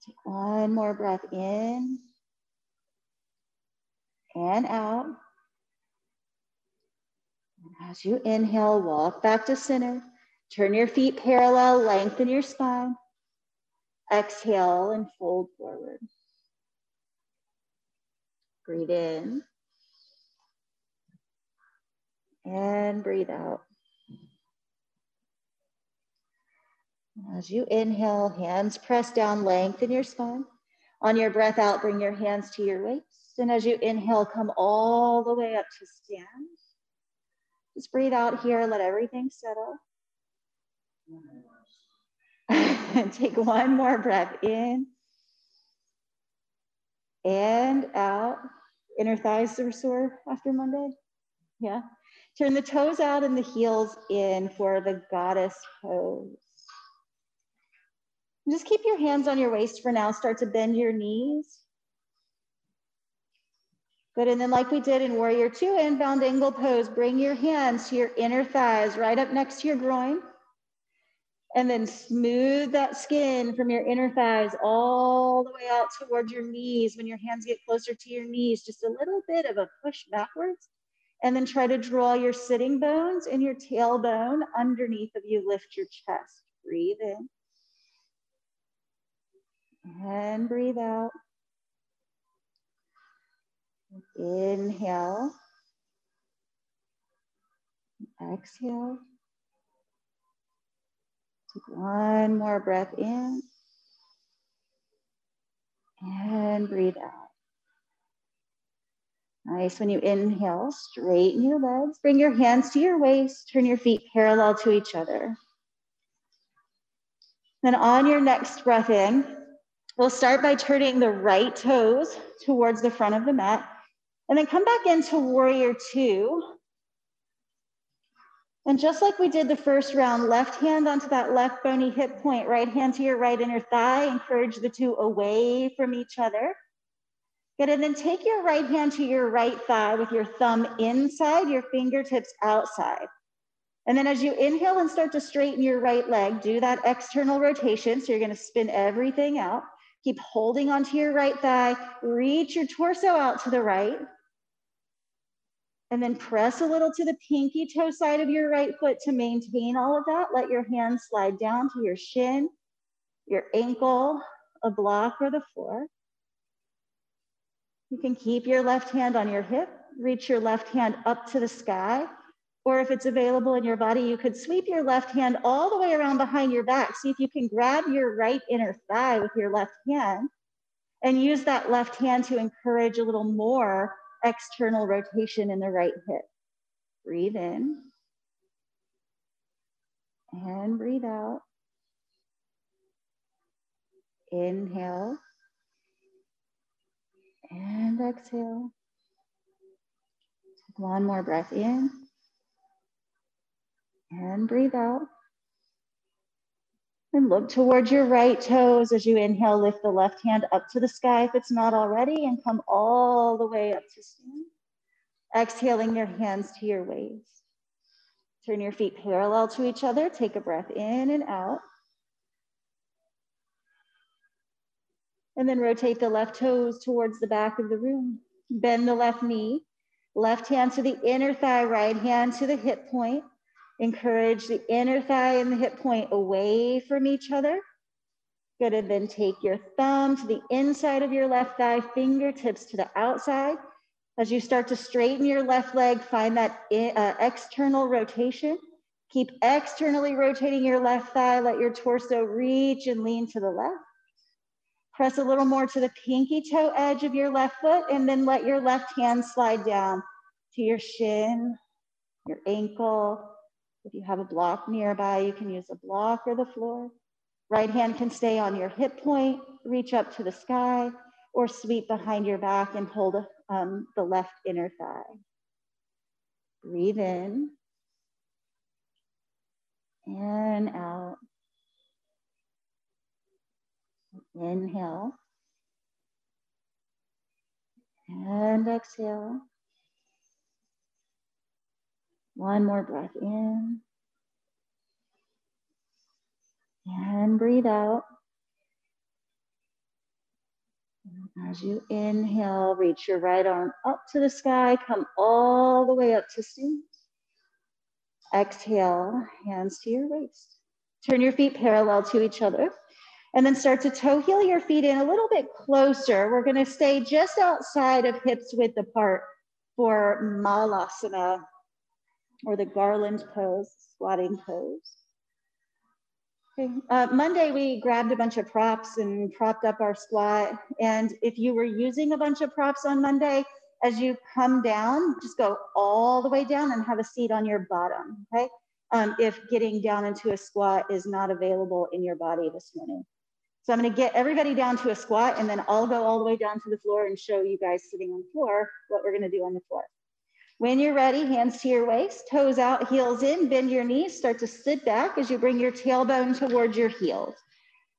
Take one more breath in and out. As you inhale, walk back to center. Turn your feet parallel, lengthen your spine. Exhale and fold forward. Breathe in. And breathe out. As you inhale, hands press down, lengthen your spine. On your breath out, bring your hands to your waist. And as you inhale, come all the way up to stand. Just breathe out here, let everything settle. (laughs) take one more breath in and out. Inner thighs are sore after Monday. Yeah. Turn the toes out and the heels in for the goddess pose. Just keep your hands on your waist for now. Start to bend your knees. Good, and then like we did in Warrior Two, inbound angle pose, bring your hands to your inner thighs, right up next to your groin. And then smooth that skin from your inner thighs all the way out towards your knees. When your hands get closer to your knees, just a little bit of a push backwards. And then try to draw your sitting bones and your tailbone underneath of you. Lift your chest. Breathe in. And breathe out. Inhale. Exhale. Take one more breath in. And breathe out. Nice. When you inhale, straighten your legs. Bring your hands to your waist. Turn your feet parallel to each other. Then on your next breath in, we'll start by turning the right toes towards the front of the mat. And then come back into warrior two. And just like we did the first round, left hand onto that left bony hip point, right hand to your right inner thigh, encourage the two away from each other. Good, and then take your right hand to your right thigh with your thumb inside, your fingertips outside. And then as you inhale and start to straighten your right leg, do that external rotation. So you're gonna spin everything out. Keep holding onto your right thigh. Reach your torso out to the right. And then press a little to the pinky toe side of your right foot to maintain all of that. Let your hand slide down to your shin, your ankle, a block, or the floor. You can keep your left hand on your hip, reach your left hand up to the sky, or if it's available in your body, you could sweep your left hand all the way around behind your back. See if you can grab your right inner thigh with your left hand and use that left hand to encourage a little more external rotation in the right hip. Breathe in and breathe out. Inhale and exhale. Take one more breath in and breathe out. And look towards your right toes as you inhale, lift the left hand up to the sky if it's not already, and come all the way up to stand. Exhaling your hands to your waist. Turn your feet parallel to each other. Take a breath in and out. And then rotate the left toes towards the back of the room. Bend the left knee, left hand to the inner thigh, right hand to the hip point. Encourage the inner thigh and the hip point away from each other. Good, and then take your thumb to the inside of your left thigh, fingertips to the outside. As you start to straighten your left leg, find that uh, external rotation. Keep externally rotating your left thigh. Let your torso reach and lean to the left. Press a little more to the pinky toe edge of your left foot, and then let your left hand slide down to your shin, your ankle. If you have a block nearby, you can use a block or the floor. Right hand can stay on your hip point, reach up to the sky, or sweep behind your back and hold um, the left inner thigh. Breathe in and out. Inhale and exhale. One more breath in and breathe out. As you inhale, reach your right arm up to the sky, come all the way up to seat. Exhale, hands to your waist. Turn your feet parallel to each other. And then start to toe heel your feet in a little bit closer. We're going to stay just outside of hips width apart for Malasana or the garland pose, squatting pose. Okay. Uh, Monday, we grabbed a bunch of props and propped up our squat. And if you were using a bunch of props on Monday, as you come down, just go all the way down and have a seat on your bottom, okay? Um, if getting down into a squat is not available in your body this morning. So I'm gonna get everybody down to a squat and then I'll go all the way down to the floor and show you guys sitting on the floor what we're gonna do on the floor. When you're ready, hands to your waist, toes out, heels in, bend your knees, start to sit back as you bring your tailbone towards your heels.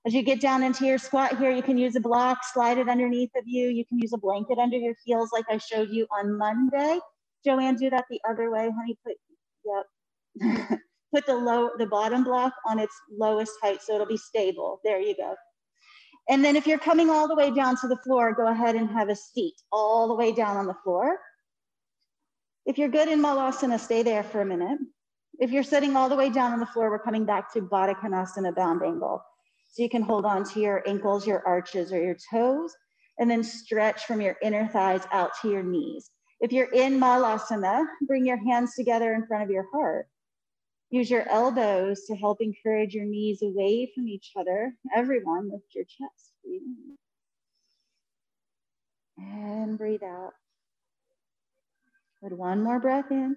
As you get down into your squat here, you can use a block, slide it underneath of you. You can use a blanket under your heels like I showed you on Monday. Joanne, do that the other way, honey. Put, yep. (laughs) Put the low, the bottom block on its lowest height so it'll be stable. There you go. And then if you're coming all the way down to the floor, go ahead and have a seat all the way down on the floor. If you're good in Malasana, stay there for a minute. If you're sitting all the way down on the floor, we're coming back to Baddha Konasana bound angle. So you can hold on to your ankles, your arches, or your toes, and then stretch from your inner thighs out to your knees. If you're in Malasana, bring your hands together in front of your heart. Use your elbows to help encourage your knees away from each other. Everyone, lift your chest. Breathe in. And breathe out. Put one more breath in.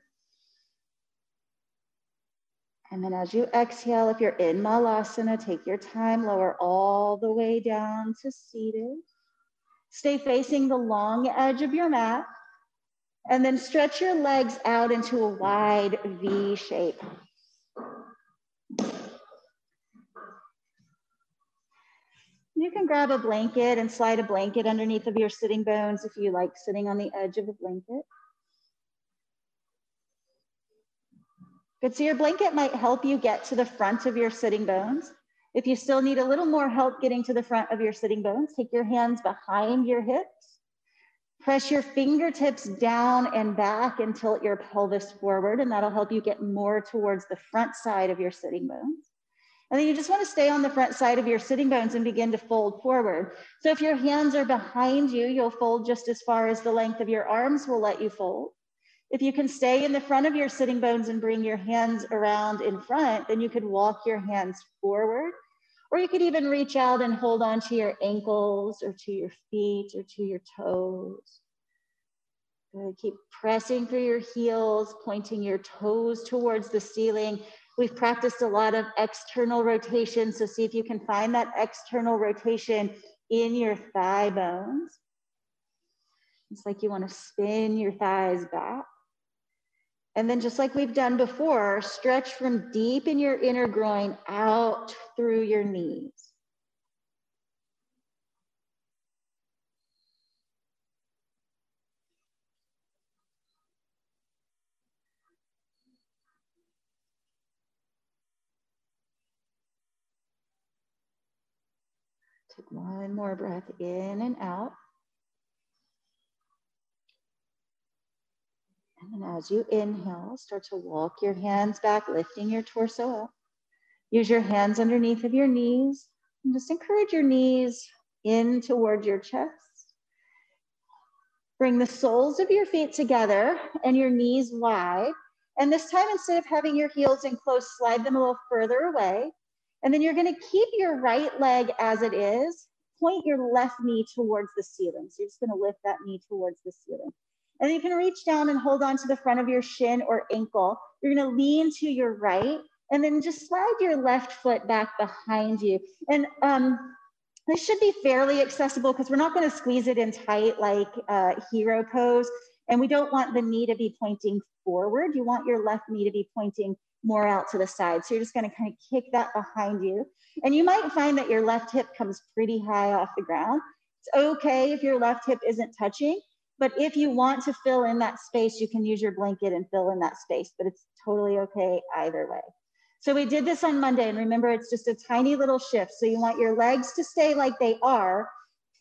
And then as you exhale, if you're in Malasana, take your time, lower all the way down to seated. Stay facing the long edge of your mat. And then stretch your legs out into a wide V shape. You can grab a blanket and slide a blanket underneath of your sitting bones if you like sitting on the edge of a blanket. Good, so your blanket might help you get to the front of your sitting bones. If you still need a little more help getting to the front of your sitting bones, take your hands behind your hips. Press your fingertips down and back and tilt your pelvis forward, and that'll help you get more towards the front side of your sitting bones. And then you just want to stay on the front side of your sitting bones and begin to fold forward. So if your hands are behind you, you'll fold just as far as the length of your arms will let you fold. If you can stay in the front of your sitting bones and bring your hands around in front, then you could walk your hands forward. Or you could even reach out and hold on to your ankles or to your feet or to your toes. Good. Keep pressing through your heels, pointing your toes towards the ceiling. We've practiced a lot of external rotation, so see if you can find that external rotation in your thigh bones. It's like you want to spin your thighs back. And then just like we've done before, stretch from deep in your inner groin out through your knees. Take one more breath in and out. And as you inhale, start to walk your hands back, lifting your torso up. Use your hands underneath of your knees and just encourage your knees in towards your chest. Bring the soles of your feet together and your knees wide. And this time, instead of having your heels in close, slide them a little further away. And then you're gonna keep your right leg as it is. Point your left knee towards the ceiling. So you're just gonna lift that knee towards the ceiling. And you can reach down and hold on to the front of your shin or ankle. You're gonna lean to your right and then just slide your left foot back behind you. And um, this should be fairly accessible because we're not to squeeze it in tight like uh, hero pose. And we don't want the knee to be pointing forward. You want your left knee to be pointing more out to the side. So you're just to kind of kick that behind you. And you might find that your left hip comes pretty high off the ground. It's okay if your left hip isn't touching, but if you want to fill in that space, you can use your blanket and fill in that space, but it's totally okay either way. So we did this on Monday, and remember, it's just a tiny little shift. So you want your legs to stay like they are,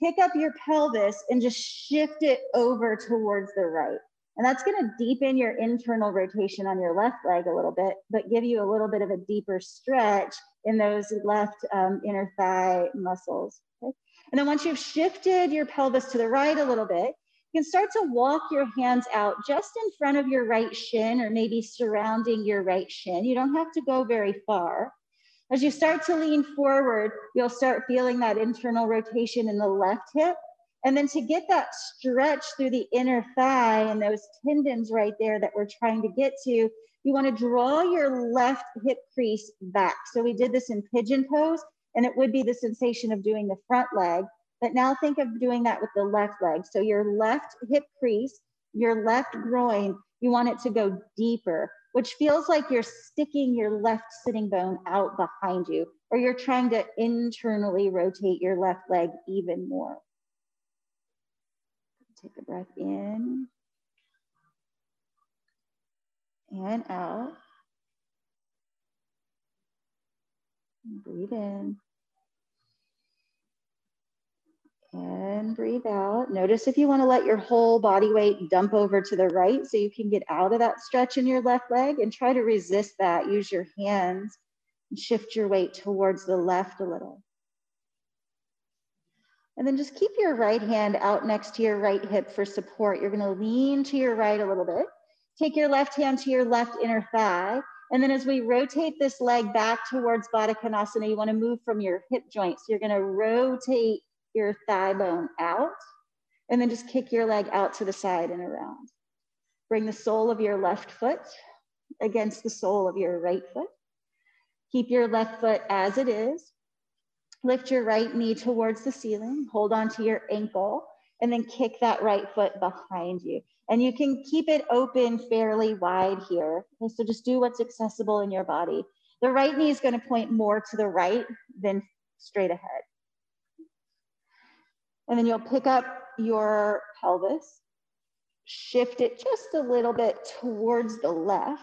pick up your pelvis and just shift it over towards the right. And that's gonna deepen your internal rotation on your left leg a little bit, but give you a little bit of a deeper stretch in those left um, inner thigh muscles. Okay? And then once you've shifted your pelvis to the right a little bit, you can start to walk your hands out just in front of your right shin or maybe surrounding your right shin. You don't have to go very far. As you start to lean forward, you'll start feeling that internal rotation in the left hip. And then to get that stretch through the inner thigh and those tendons right there that we're trying to get to, you wanna draw your left hip crease back. So we did this in pigeon pose, and it would be the sensation of doing the front leg. But now think of doing that with the left leg. So your left hip crease, your left groin, you want it to go deeper, which feels like you're sticking your left sitting bone out behind you, or you're trying to internally rotate your left leg even more. Take a breath in and out. breathe in. And breathe out. Notice if you want to let your whole body weight dump over to the right so you can get out of that stretch in your left leg and try to resist that. Use your hands and shift your weight towards the left a little. And then just keep your right hand out next to your right hip for support. You're going to lean to your right a little bit. Take your left hand to your left inner thigh. And then as we rotate this leg back towards Konasana, you want to move from your hip joints. So you're going to rotate your thigh bone out, and then just kick your leg out to the side and around. Bring the sole of your left foot against the sole of your right foot. Keep your left foot as it is. Lift your right knee towards the ceiling. Hold on to your ankle and then kick that right foot behind you. And you can keep it open fairly wide here. Okay, so just do what's accessible in your body. The right knee is going to point more to the right than straight ahead. And then you'll pick up your pelvis, shift it just a little bit towards the left.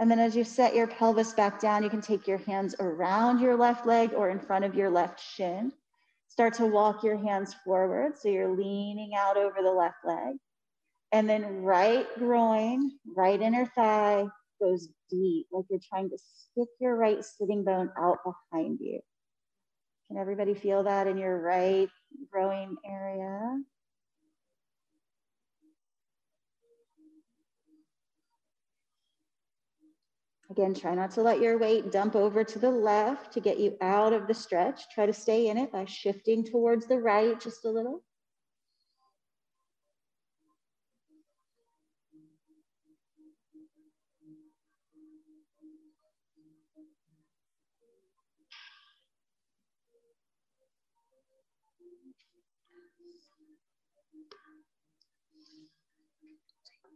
And then as you set your pelvis back down, you can take your hands around your left leg or in front of your left shin. Start to walk your hands forward. So you're leaning out over the left leg. And then right groin, right inner thigh goes deep, like you're trying to stick your right sitting bone out behind you. Can everybody feel that in your right growing area? Again, try not to let your weight dump over to the left to get you out of the stretch. Try to stay in it by shifting towards the right just a little.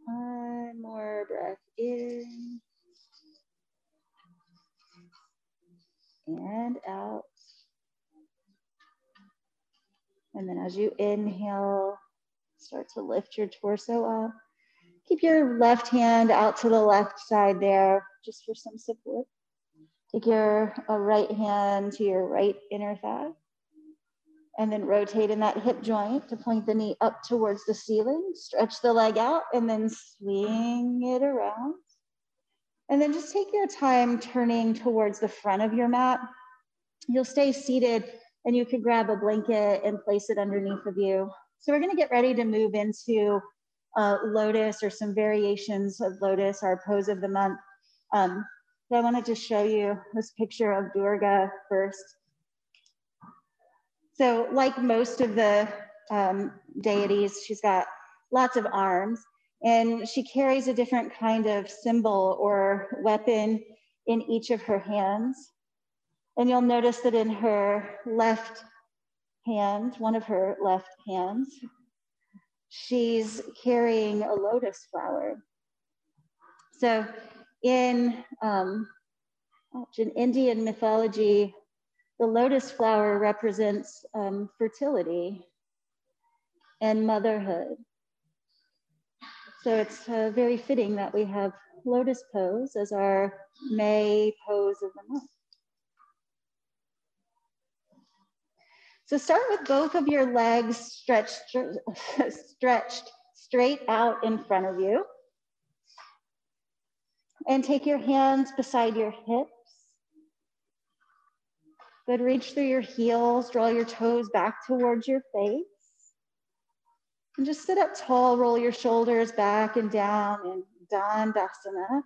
One more breath in and out. And then as you inhale, start to lift your torso up. Keep your left hand out to the left side there, just for some support. Take your uh, right hand to your right inner thigh. And then rotate in that hip joint to point the knee up towards the ceiling. Stretch the leg out and then swing it around. And then just take your time turning towards the front of your mat. You'll stay seated and you could grab a blanket and place it underneath of you. So we're gonna get ready to move into uh, lotus or some variations of lotus, our pose of the month. Um, so I wanted to show you this picture of Durga first. So like most of the um, deities, she's got lots of arms and she carries a different kind of symbol or weapon in each of her hands. And you'll notice that in her left hand, one of her left hands, she's carrying a lotus flower. So in, um, in Indian mythology, the lotus flower represents um, fertility and motherhood. So it's uh, very fitting that we have lotus pose as our May pose of the month. So start with both of your legs stretched, (laughs) stretched straight out in front of you. And take your hands beside your hips. Good, reach through your heels, draw your toes back towards your face. And just sit up tall, roll your shoulders back and down in Dandasana,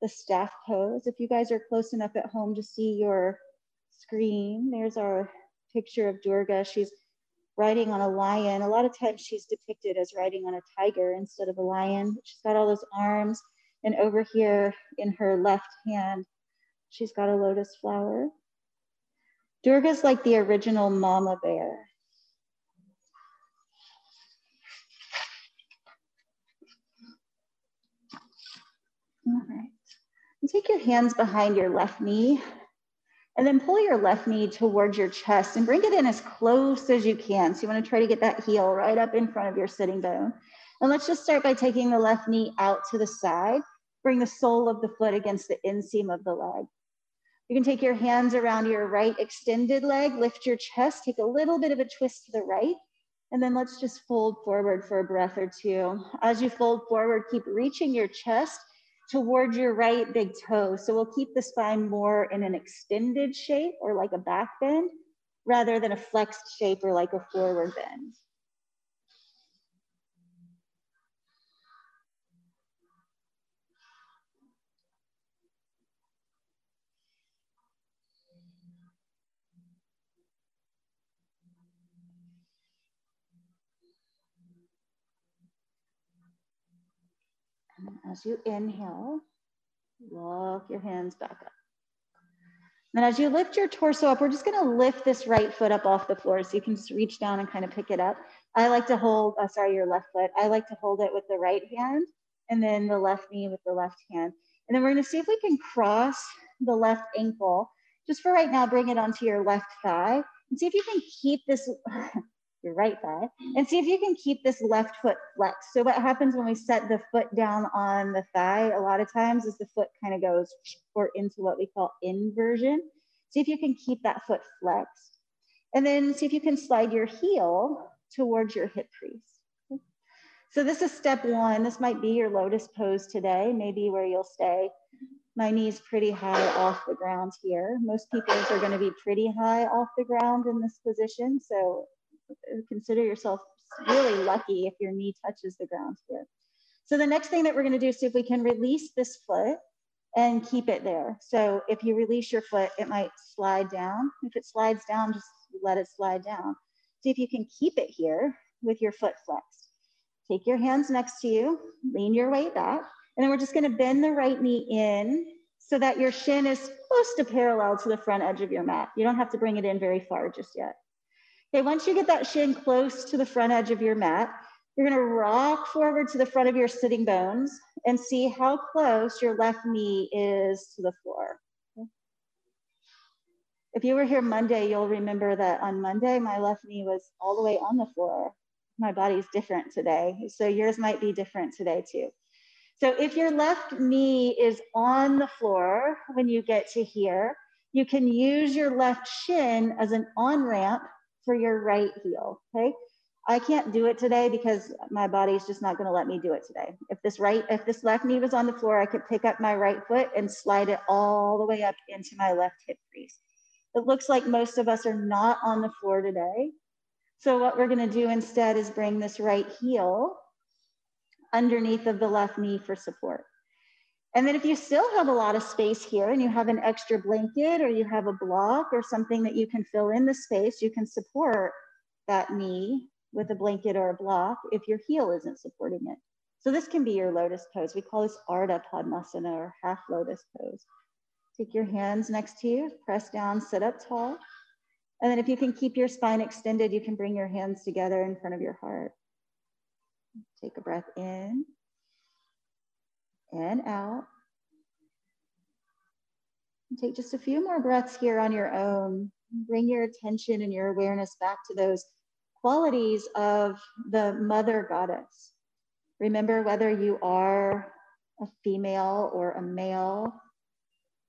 the staff pose. If you guys are close enough at home to see your screen, there's our picture of Durga. She's riding on a lion. A lot of times she's depicted as riding on a tiger instead of a lion. She's got all those arms. And over here in her left hand, she's got a lotus flower. Durga's like the original mama bear. All right. Take your hands behind your left knee and then pull your left knee towards your chest and bring it in as close as you can. So you wanna to try to get that heel right up in front of your sitting bone. And let's just start by taking the left knee out to the side. Bring the sole of the foot against the inseam of the leg. You can take your hands around your right extended leg, lift your chest, take a little bit of a twist to the right, and then let's just fold forward for a breath or two. As you fold forward, keep reaching your chest towards your right big toe. So we'll keep the spine more in an extended shape or like a back bend rather than a flexed shape or like a forward bend. As you inhale, walk your hands back up. And as you lift your torso up, we're just gonna lift this right foot up off the floor so you can just reach down and kind of pick it up. I like to hold, uh, sorry, your left foot. I like to hold it with the right hand and then the left knee with the left hand. And then we're gonna see if we can cross the left ankle. Just for right now, bring it onto your left thigh and see if you can keep this, your right thigh, and see if you can keep this left foot flexed. So what happens when we set the foot down on the thigh, a lot of times is the foot kind of goes or into what we call inversion. See if you can keep that foot flexed. And then see if you can slide your heel towards your hip crease. So this is step one. This might be your lotus pose today, maybe where you'll stay. My knee's pretty high off the ground here. Most people are gonna be pretty high off the ground in this position. So consider yourself really lucky if your knee touches the ground here. So the next thing that we're gonna do is see if we can release this foot and keep it there. So if you release your foot, it might slide down. If it slides down, just let it slide down. See if you can keep it here with your foot flexed. Take your hands next to you, lean your weight back, and then we're just gonna bend the right knee in so that your shin is close to parallel to the front edge of your mat. You don't have to bring it in very far just yet. Okay, once you get that shin close to the front edge of your mat, you're gonna rock forward to the front of your sitting bones and see how close your left knee is to the floor. If you were here Monday, you'll remember that on Monday, my left knee was all the way on the floor. My body's different today, so yours might be different today too. So if your left knee is on the floor when you get to here, you can use your left shin as an on-ramp for your right heel, okay? I can't do it today because my body's just not gonna let me do it today. If this right, if this left knee was on the floor, I could pick up my right foot and slide it all the way up into my left hip crease. It looks like most of us are not on the floor today. So what we're gonna do instead is bring this right heel underneath of the left knee for support. And then if you still have a lot of space here and you have an extra blanket or you have a block or something that you can fill in the space, you can support that knee with a blanket or a block if your heel isn't supporting it. So this can be your lotus pose. We call this Ardha Padmasana or half lotus pose. Take your hands next to you, press down, sit up tall. And then if you can keep your spine extended, you can bring your hands together in front of your heart. Take a breath in and out. Take just a few more breaths here on your own. Bring your attention and your awareness back to those qualities of the mother goddess. Remember whether you are a female or a male,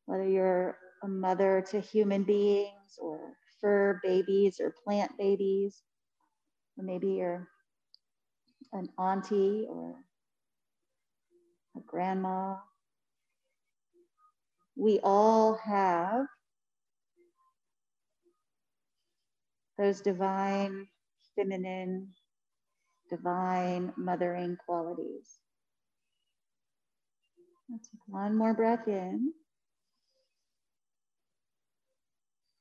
whether you're a mother to human beings or fur babies or plant babies, or maybe you're an auntie or a grandma. We all have those divine, feminine, divine mothering qualities. Let's take one more breath in.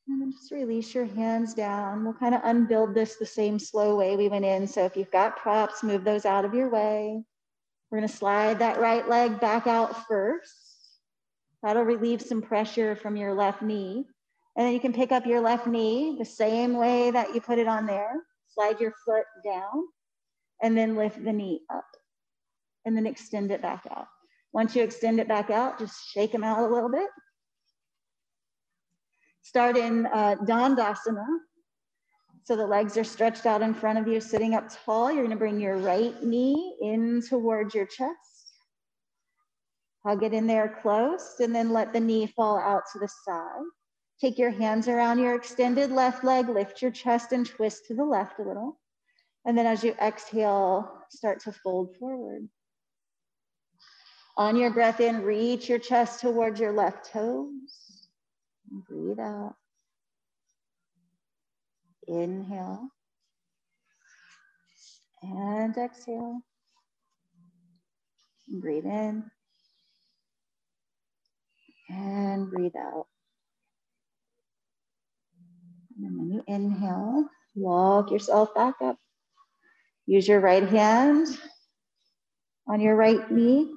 And then just release your hands down. We'll kind of unbuild this the same slow way we went in. So if you've got props, move those out of your way. We're gonna slide that right leg back out first. That'll relieve some pressure from your left knee. And then you can pick up your left knee the same way that you put it on there. Slide your foot down and then lift the knee up and then extend it back out. Once you extend it back out, just shake them out a little bit. Start in uh, Dandasana. So the legs are stretched out in front of you, sitting up tall. You're gonna bring your right knee in towards your chest. Hug it in there close and then let the knee fall out to the side. Take your hands around your extended left leg, lift your chest and twist to the left a little. And then as you exhale, start to fold forward. On your breath in, reach your chest towards your left toes. Breathe out. Inhale. And exhale. Breathe in. And breathe out. And when you inhale, walk yourself back up. Use your right hand on your right knee,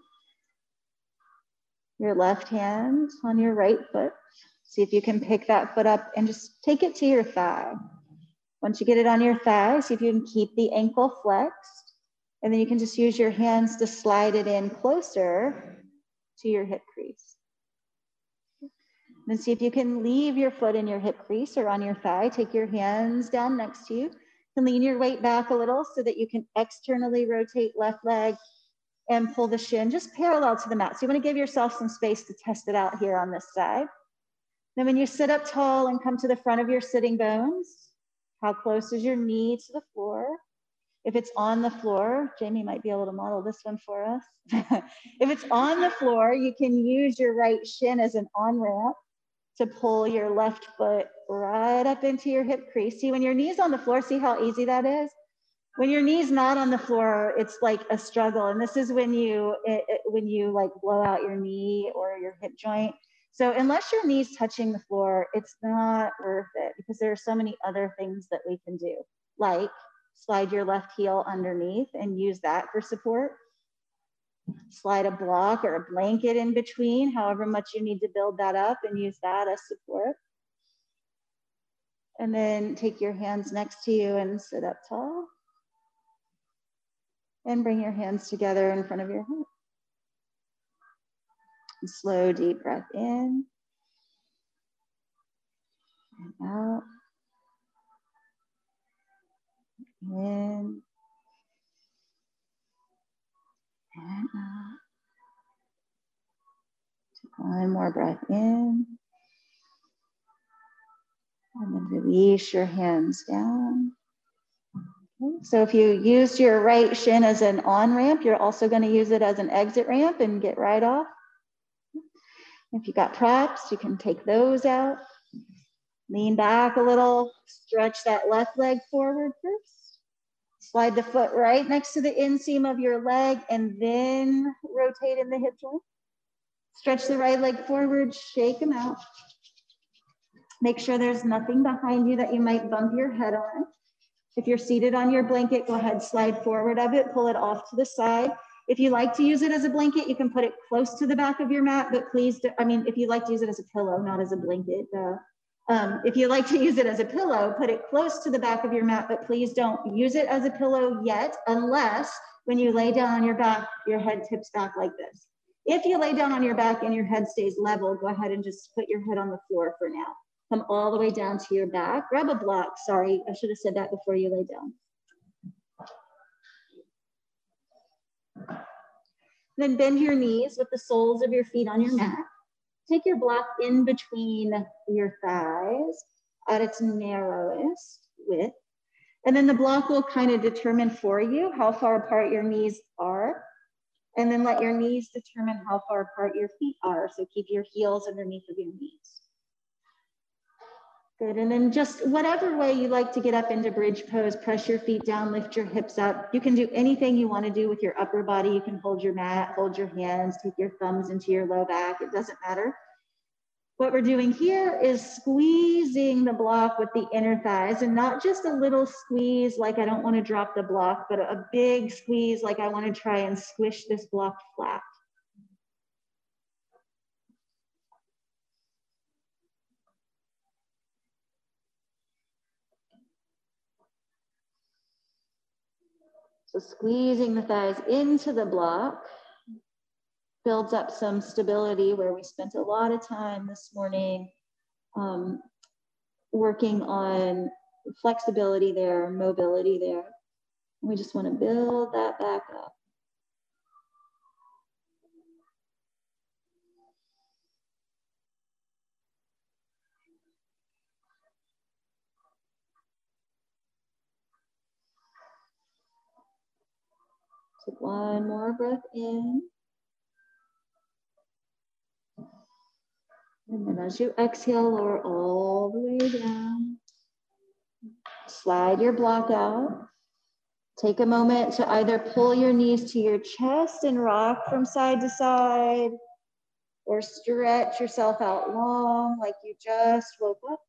your left hand on your right foot. See if you can pick that foot up and just take it to your thigh. Once you get it on your thigh, see if you can keep the ankle flexed. And then you can just use your hands to slide it in closer to your hip crease. Then see if you can leave your foot in your hip crease or on your thigh. Take your hands down next to you and lean your weight back a little so that you can externally rotate left leg and pull the shin just parallel to the mat. So you want to give yourself some space to test it out here on this side. Then when you sit up tall and come to the front of your sitting bones, how close is your knee to the floor? If it's on the floor, Jamie might be able to model this one for us. (laughs) if it's on the floor, you can use your right shin as an on-ramp to pull your left foot right up into your hip crease. See, when your knee's on the floor, see how easy that is? When your knee's not on the floor, it's like a struggle. And this is when you, it, it, when you like blow out your knee or your hip joint. So unless your knee's touching the floor, it's not worth it because there are so many other things that we can do, like slide your left heel underneath and use that for support. Slide a block or a blanket in between, however much you need to build that up and use that as support. And then take your hands next to you and sit up tall. And bring your hands together in front of your heart. Slow, deep breath in and out. In and out. Take one more breath in And then release your hands down. So if you used your right shin as an on ramp, you're also going to use it as an exit ramp and get right off. If you got props, you can take those out. Lean back a little, stretch that left leg forward first. Slide the foot right next to the inseam of your leg and then rotate in the hip joint. Stretch the right leg forward, shake them out. Make sure there's nothing behind you that you might bump your head on. If you're seated on your blanket, go ahead, slide forward of it, pull it off to the side. If you like to use it as a blanket, you can put it close to the back of your mat, but please, do, I mean, if you like to use it as a pillow, not as a blanket, uh, um, if you like to use it as a pillow, put it close to the back of your mat, but please don't use it as a pillow yet, unless when you lay down on your back, your head tips back like this. If you lay down on your back and your head stays level, go ahead and just put your head on the floor for now. Come all the way down to your back. Grab a block. Sorry, I should have said that before you lay down. Then bend your knees with the soles of your feet on your mat. Take your block in between your thighs at its narrowest width. And then the block will kind of determine for you how far apart your knees are. And then let your knees determine how far apart your feet are. So keep your heels underneath of your knees. Good, and then just whatever way you like to get up into bridge pose, press your feet down, lift your hips up. You can do anything you wanna do with your upper body. You can hold your mat, hold your hands, take your thumbs into your low back, it doesn't matter. What we're doing here is squeezing the block with the inner thighs and not just a little squeeze like I don't wanna drop the block, but a big squeeze like I wanna try and squish this block flat. So squeezing the thighs into the block builds up some stability where we spent a lot of time this morning um, working on flexibility there, mobility there. We just want to build that back up. Take one more breath in. And then as you exhale, lower all the way down. Slide your block out. Take a moment to either pull your knees to your chest and rock from side to side, or stretch yourself out long like you just woke up.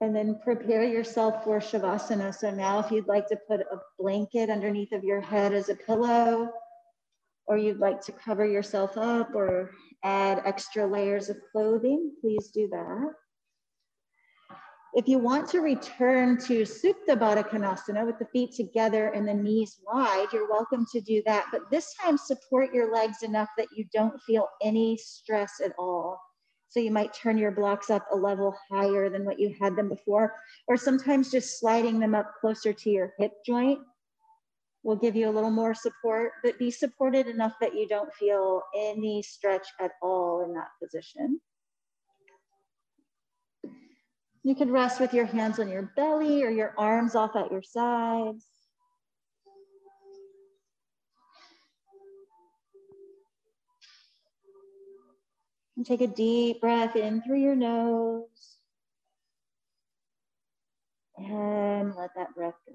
And then prepare yourself for Shavasana. So now if you'd like to put a blanket underneath of your head as a pillow, or you'd like to cover yourself up or add extra layers of clothing, please do that. If you want to return to Supta Baddha Konasana with the feet together and the knees wide, you're welcome to do that. But this time, support your legs enough that you don't feel any stress at all. So you might turn your blocks up a level higher than what you had them before, or sometimes just sliding them up closer to your hip joint will give you a little more support, but be supported enough that you don't feel any stretch at all in that position. You could rest with your hands on your belly or your arms off at your sides. And take a deep breath in through your nose. And let that breath go.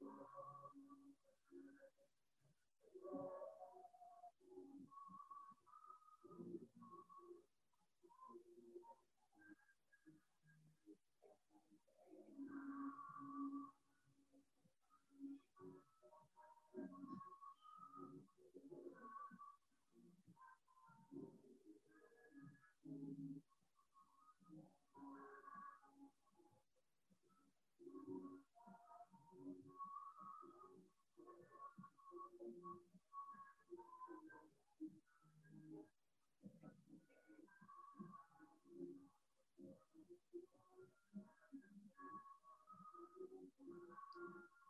Thank you.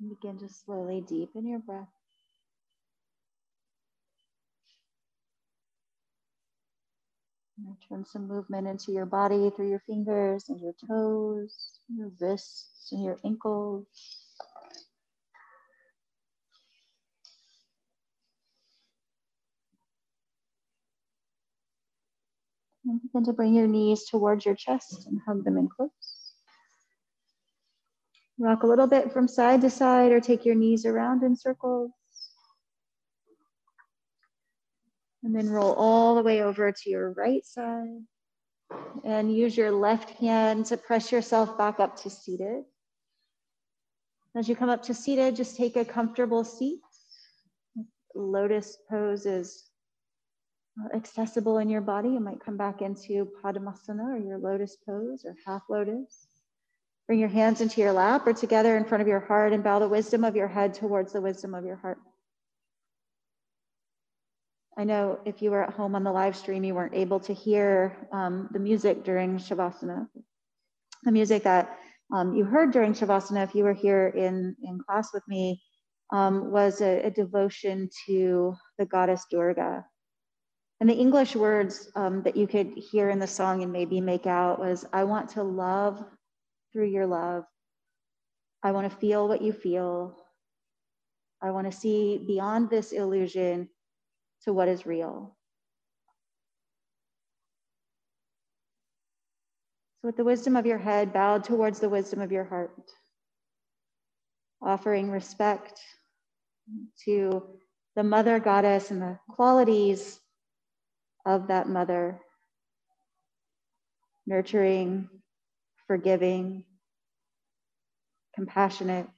And begin to slowly deepen your breath. turn some movement into your body through your fingers and your toes, your wrists and your ankles. And begin to bring your knees towards your chest and hug them in close. Rock a little bit from side to side or take your knees around in circles. And then roll all the way over to your right side. And use your left hand to press yourself back up to seated. As you come up to seated, just take a comfortable seat. Lotus pose is accessible in your body. You might come back into Padmasana or your lotus pose or half lotus. Bring your hands into your lap or together in front of your heart and bow the wisdom of your head towards the wisdom of your heart. I know if you were at home on the live stream, you weren't able to hear um, the music during Shavasana. The music that um, you heard during Shavasana, if you were here in, in class with me, um, was a, a, devotion to the goddess Durga. And the English words um, that you could hear in the song and maybe make out was, I want to love through your love. I want to feel what you feel. I want to see beyond this illusion to what is real. So, with the wisdom of your head bowed towards the wisdom of your heart, offering respect to the mother goddess and the qualities of that mother, nurturing, forgiving, compassionate,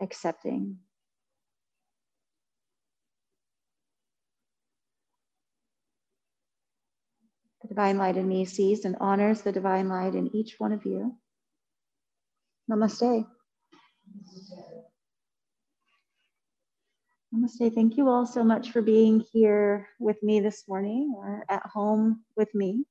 accepting. The divine light in me sees and honors the divine light in each one of you. Namaste. Namaste. Thank you all so much for being here with me this morning or at home with me.